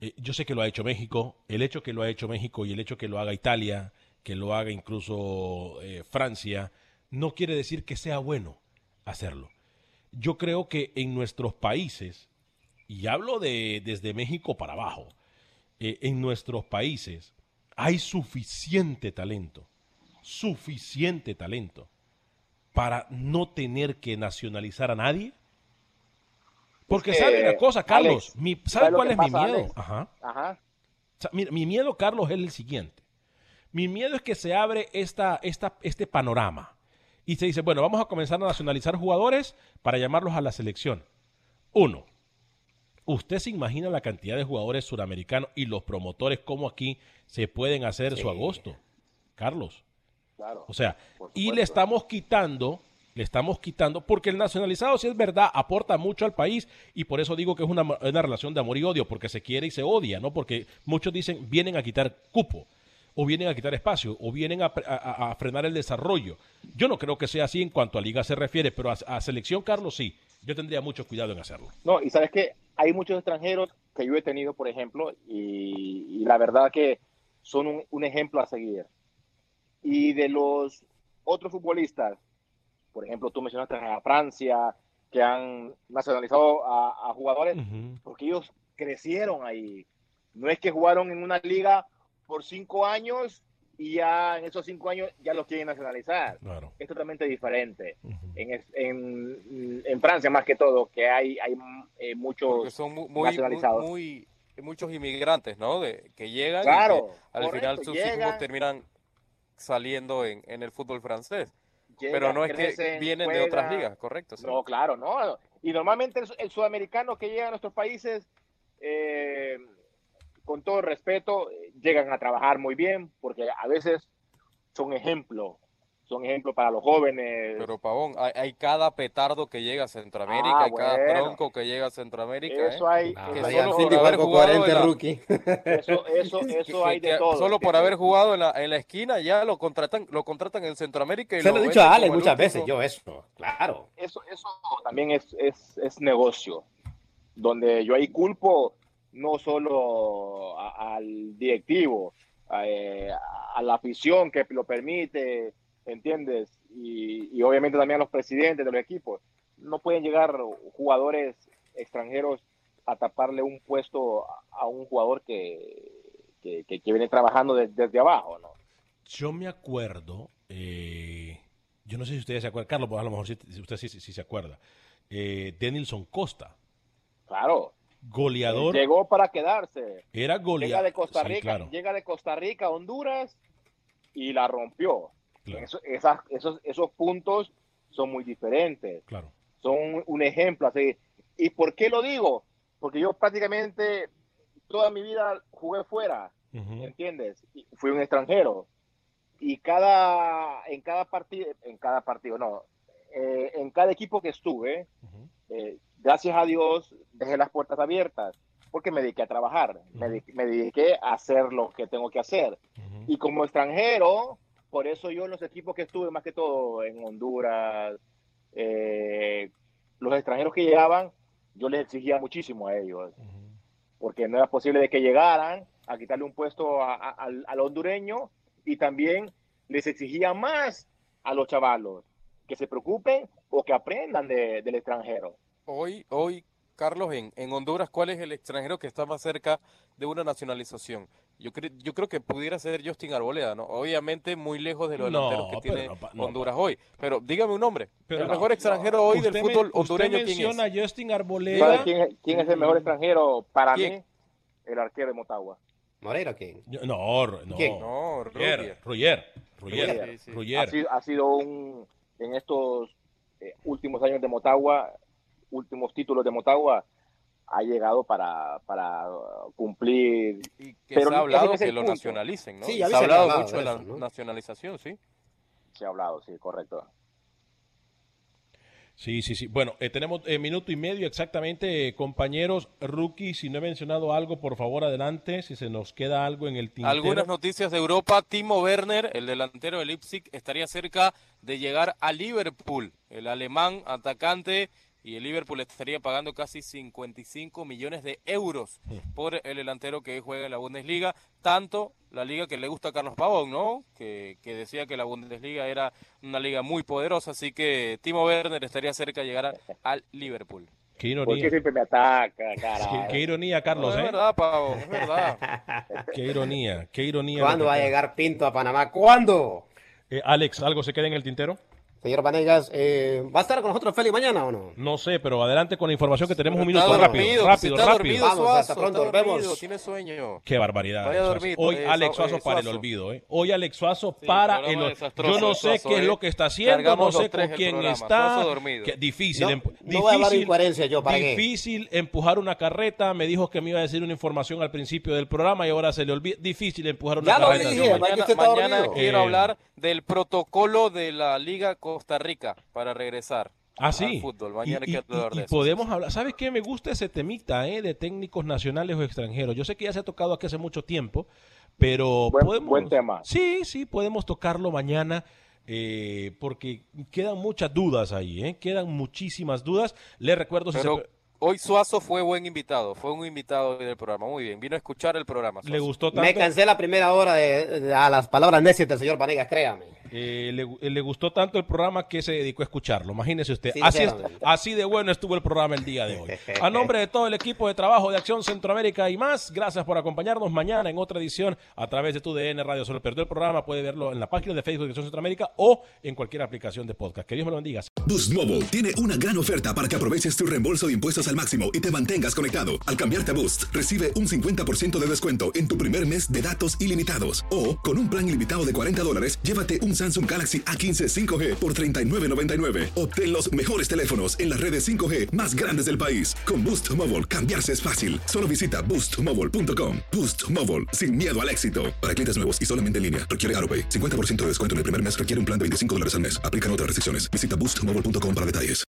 Eh, yo sé que lo ha hecho México. El hecho que lo ha hecho México y el hecho que lo haga Italia, que lo haga incluso eh, Francia, no quiere decir que sea bueno hacerlo. Yo creo que en nuestros países, y hablo de desde México para abajo, eh, en nuestros países hay suficiente talento, suficiente talento para no tener que nacionalizar a nadie. Porque sabe una cosa, Carlos, Alex, mi- ¿sabe ¿sabe lo cuál es mi miedo? Alex? Ajá. Ajá. O sea, mira, mi miedo, Carlos, es el siguiente. Mi miedo es que se abre esta, esta, este panorama y se dice, bueno, vamos a comenzar a nacionalizar jugadores para llamarlos a la selección. Uno, ¿usted se imagina la cantidad de jugadores suramericanos y los promotores cómo aquí se pueden hacer su agosto? Carlos. Claro. O sea, y le estamos quitando, le estamos quitando, porque el nacionalizado, si es verdad, aporta mucho al país y por eso digo que es una, una relación de amor y odio, porque se quiere y se odia, ¿no? Porque muchos dicen, vienen a quitar cupo. o vienen a quitar espacio, o vienen a frenar el desarrollo. Yo no creo que sea así en cuanto a liga se refiere, pero a, a selección, Carlos, sí. Yo tendría mucho cuidado en hacerlo. No, y sabes que hay muchos extranjeros que yo he tenido, por ejemplo, y, y la verdad que son un, un ejemplo a seguir. Y de los otros futbolistas, por ejemplo, tú mencionaste a Francia, que han nacionalizado a, a jugadores, porque ellos crecieron ahí. No es que jugaron en una liga por cinco años y ya en esos cinco años ya los quieren nacionalizar. Claro. Es totalmente diferente. en, en, en Francia más que todo, que hay, hay eh, muchos Porque son mu- muy, nacionalizados. muy, muy- muchos inmigrantes, ¿no? De, que llegan Claro, y que al correcto, final sus llegan. hijos terminan saliendo en, en el fútbol francés. Llegan, Pero no es que vienen de otras ligas, correcto. sí. No, claro, no. Y normalmente el, el sudamericano que llega a nuestros países, eh, con todo respeto, eh, llegan a trabajar muy bien, porque a veces son ejemplo, son ejemplo para los jóvenes. Pero Pavón, hay, hay cada petardo que llega a Centroamérica, Ah, hay cada tronco que llega a Centroamérica. Eso ¿eh? hay- que vaya, solo sí, por igual haber con jugado 40 en la- rookie. Eso, eso, <laughs> eso que- hay de que todo. Solo por haber jugado en la, en la esquina ya lo contratan, lo contratan en Centroamérica. Y Se lo he dicho a Alex muchas último. veces, yo eso, claro. eso, eso también es, es, es negocio, donde yo ahí culpo no solo a- al directivo, a, eh, a la afición que lo permite, ¿entiendes? Y, y obviamente también a los presidentes de los equipos. No pueden llegar jugadores extranjeros a taparle un puesto a, un jugador que, que, que- que viene trabajando de- desde abajo, ¿no? Yo me acuerdo, eh, yo no sé si ustedes se acuerdan, Carlos, pues a lo mejor si usted sí, sí- sí se acuerda, eh, Denilson Costa, Claro. Goleador, Llegó para quedarse. era Llega goleador. de Costa Sí, Rica, claro. llega de Costa Rica a Honduras y la rompió. Claro. Eso- esas- esos, esos puntos son muy diferentes. Claro. Son un, ejemplo así. ¿Y por qué lo digo? Porque yo prácticamente toda mi vida jugué fuera, ¿entiendes? Y fui un extranjero. Y cada, en cada partido, en cada partido, no, eh, en cada equipo que estuve, eh, gracias a Dios dejé las puertas abiertas porque me dediqué a trabajar, me, di- me dediqué a hacer lo que tengo que hacer. Y como extranjero, por eso yo en los equipos que estuve, más que todo en Honduras, eh, los extranjeros que llegaban, yo les exigía muchísimo a ellos, porque no era posible de que llegaran a quitarle un puesto a- a- al, al hondureño y también les exigía más a los chavalos, que se preocupen o que aprendan de- del extranjero. Hoy, hoy, Carlos, en, en Honduras, ¿cuál es el extranjero que está más cerca de una nacionalización? Yo, cre- yo creo que pudiera ser Justin Arboleda, ¿no? Obviamente muy lejos de los No, delanteros que tiene no, no, Honduras hoy. Pero dígame un nombre. Pero el no, mejor extranjero hoy del me- fútbol usted hondureño, ¿quién es? menciona a Justin ¿Sabe Arboleda. quién, es- quién es el mejor extranjero para ¿Quién? mí? El arquero de Motagua. ¿Moreira quién? Yo- No, no. ¿Quién? No. Roger, Roger, Roger. Sí, sí. Roger. Ha sido, ha sido un, en estos eh, últimos años de Motagua, últimos títulos de Motagua, ha llegado para, para cumplir. Y que Pero se ha hablado que lo nacionalicen, ¿no? Sí, Y ya se ha hablado hablado mucho de de la nacionalización, sí. Se ha hablado, sí, correcto. Sí, sí, sí. Bueno, eh, tenemos eh, minuto y medio exactamente, eh, compañeros. Rookie, si no he mencionado algo, por favor, adelante. Si se nos queda algo en el tintero. Algunas noticias de Europa. Timo Werner, el delantero del Leipzig, estaría cerca de llegar a Liverpool. El alemán atacante y el Liverpool estaría pagando casi 55 millones de euros por el delantero que juega en la Bundesliga. Tanto la liga que le gusta a Carlos Pavón, ¿no? Que, que decía que la Bundesliga era una liga muy poderosa. Así que Timo Werner estaría cerca de llegar a- al Liverpool. Qué ¿Por qué ironía. siempre me ataca, Qué, ironía, Carlos, No, es ¿eh? verdad, Pavón, es verdad. <laughs> Qué ironía, qué ironía. ¿Cuándo va a llegar Pinto a Panamá? ¿Cuándo? Eh, Alex, ¿algo se queda en el tintero? Señor Vanegas, eh, ¿va a estar con nosotros Feli mañana o no? No sé, pero adelante con la información que tenemos un minuto. dormido, Rápido, rápido, está rápido. dormido, Vamos, Suazo, hasta pronto, está nos vemos. dormido, tiene sueño. Qué barbaridad. Vaya dormir, Hoy eh, Alex Suazo eh, para el olvido. ¿eh? Hoy Alex Suazo Sí, para el olvido. Yo no sé Suazo, qué es ¿eh? lo que está haciendo, no sé con quién está. Difícil, No, empu- no voy a hablar de difícil, incoherencia yo, ¿para qué? difícil empujar una carreta. Me dijo que me iba a decir una información al principio del programa y ahora se le olvida. Difícil empujar una Ya lo carreta. dije, señor. ¿para qué Mañana, quiero Eh, hablar del protocolo de la Liga Costa Rica para regresar. Ah, al sí. fútbol. Mañana y, hay que y- hablar y de eso. podemos hablar. ¿Sabes qué? Me gusta ese temita eh, de técnicos nacionales o extranjeros. Yo sé que ya se ha tocado aquí hace mucho tiempo, pero Buen- podemos. buen tema. Sí, sí, podemos tocarlo mañana. eh, porque quedan muchas dudas ahí, ¿eh? quedan muchísimas dudas. Les recuerdo si se hoy Suazo fue buen invitado, fue un invitado del programa. Muy bien, vino a escuchar el programa. le gustó tanto. Me cansé la primera hora de, de- a las palabras necias del señor Vanegas, créame. Eh, le, gu- le gustó tanto el programa que se dedicó a escucharlo. Imagínese usted. Así, es- así de bueno estuvo el programa el día de hoy. A nombre de todo el equipo de trabajo de Acción Centroamérica y más, gracias por acompañarnos mañana en otra edición a través de tu DN Radio. Solo perdió el programa, puede verlo en la página de Facebook de Acción Centroamérica o en cualquier aplicación de podcast. Que Dios me lo bendiga. Boost Mobile tiene una gran oferta para que aproveches tu reembolso de impuestos al máximo y te mantengas conectado. Al cambiarte a Boost, recibe un 50% de descuento en tu primer mes de datos ilimitados. O, con un plan ilimitado de 40 dólares, llévate un Samsung Galaxy A15 5G por $39.99. Obtén los mejores teléfonos en las redes 5G más grandes del país. Con Boost Mobile, cambiarse es fácil. Solo visita boostmobile.com. Boost Mobile, sin miedo al éxito. Para clientes nuevos y solamente en línea, requiere AroPay. 50% de descuento en el primer mes requiere un plan de 25 dólares al mes. Aplican otras restricciones. Visita boostmobile.com para detalles.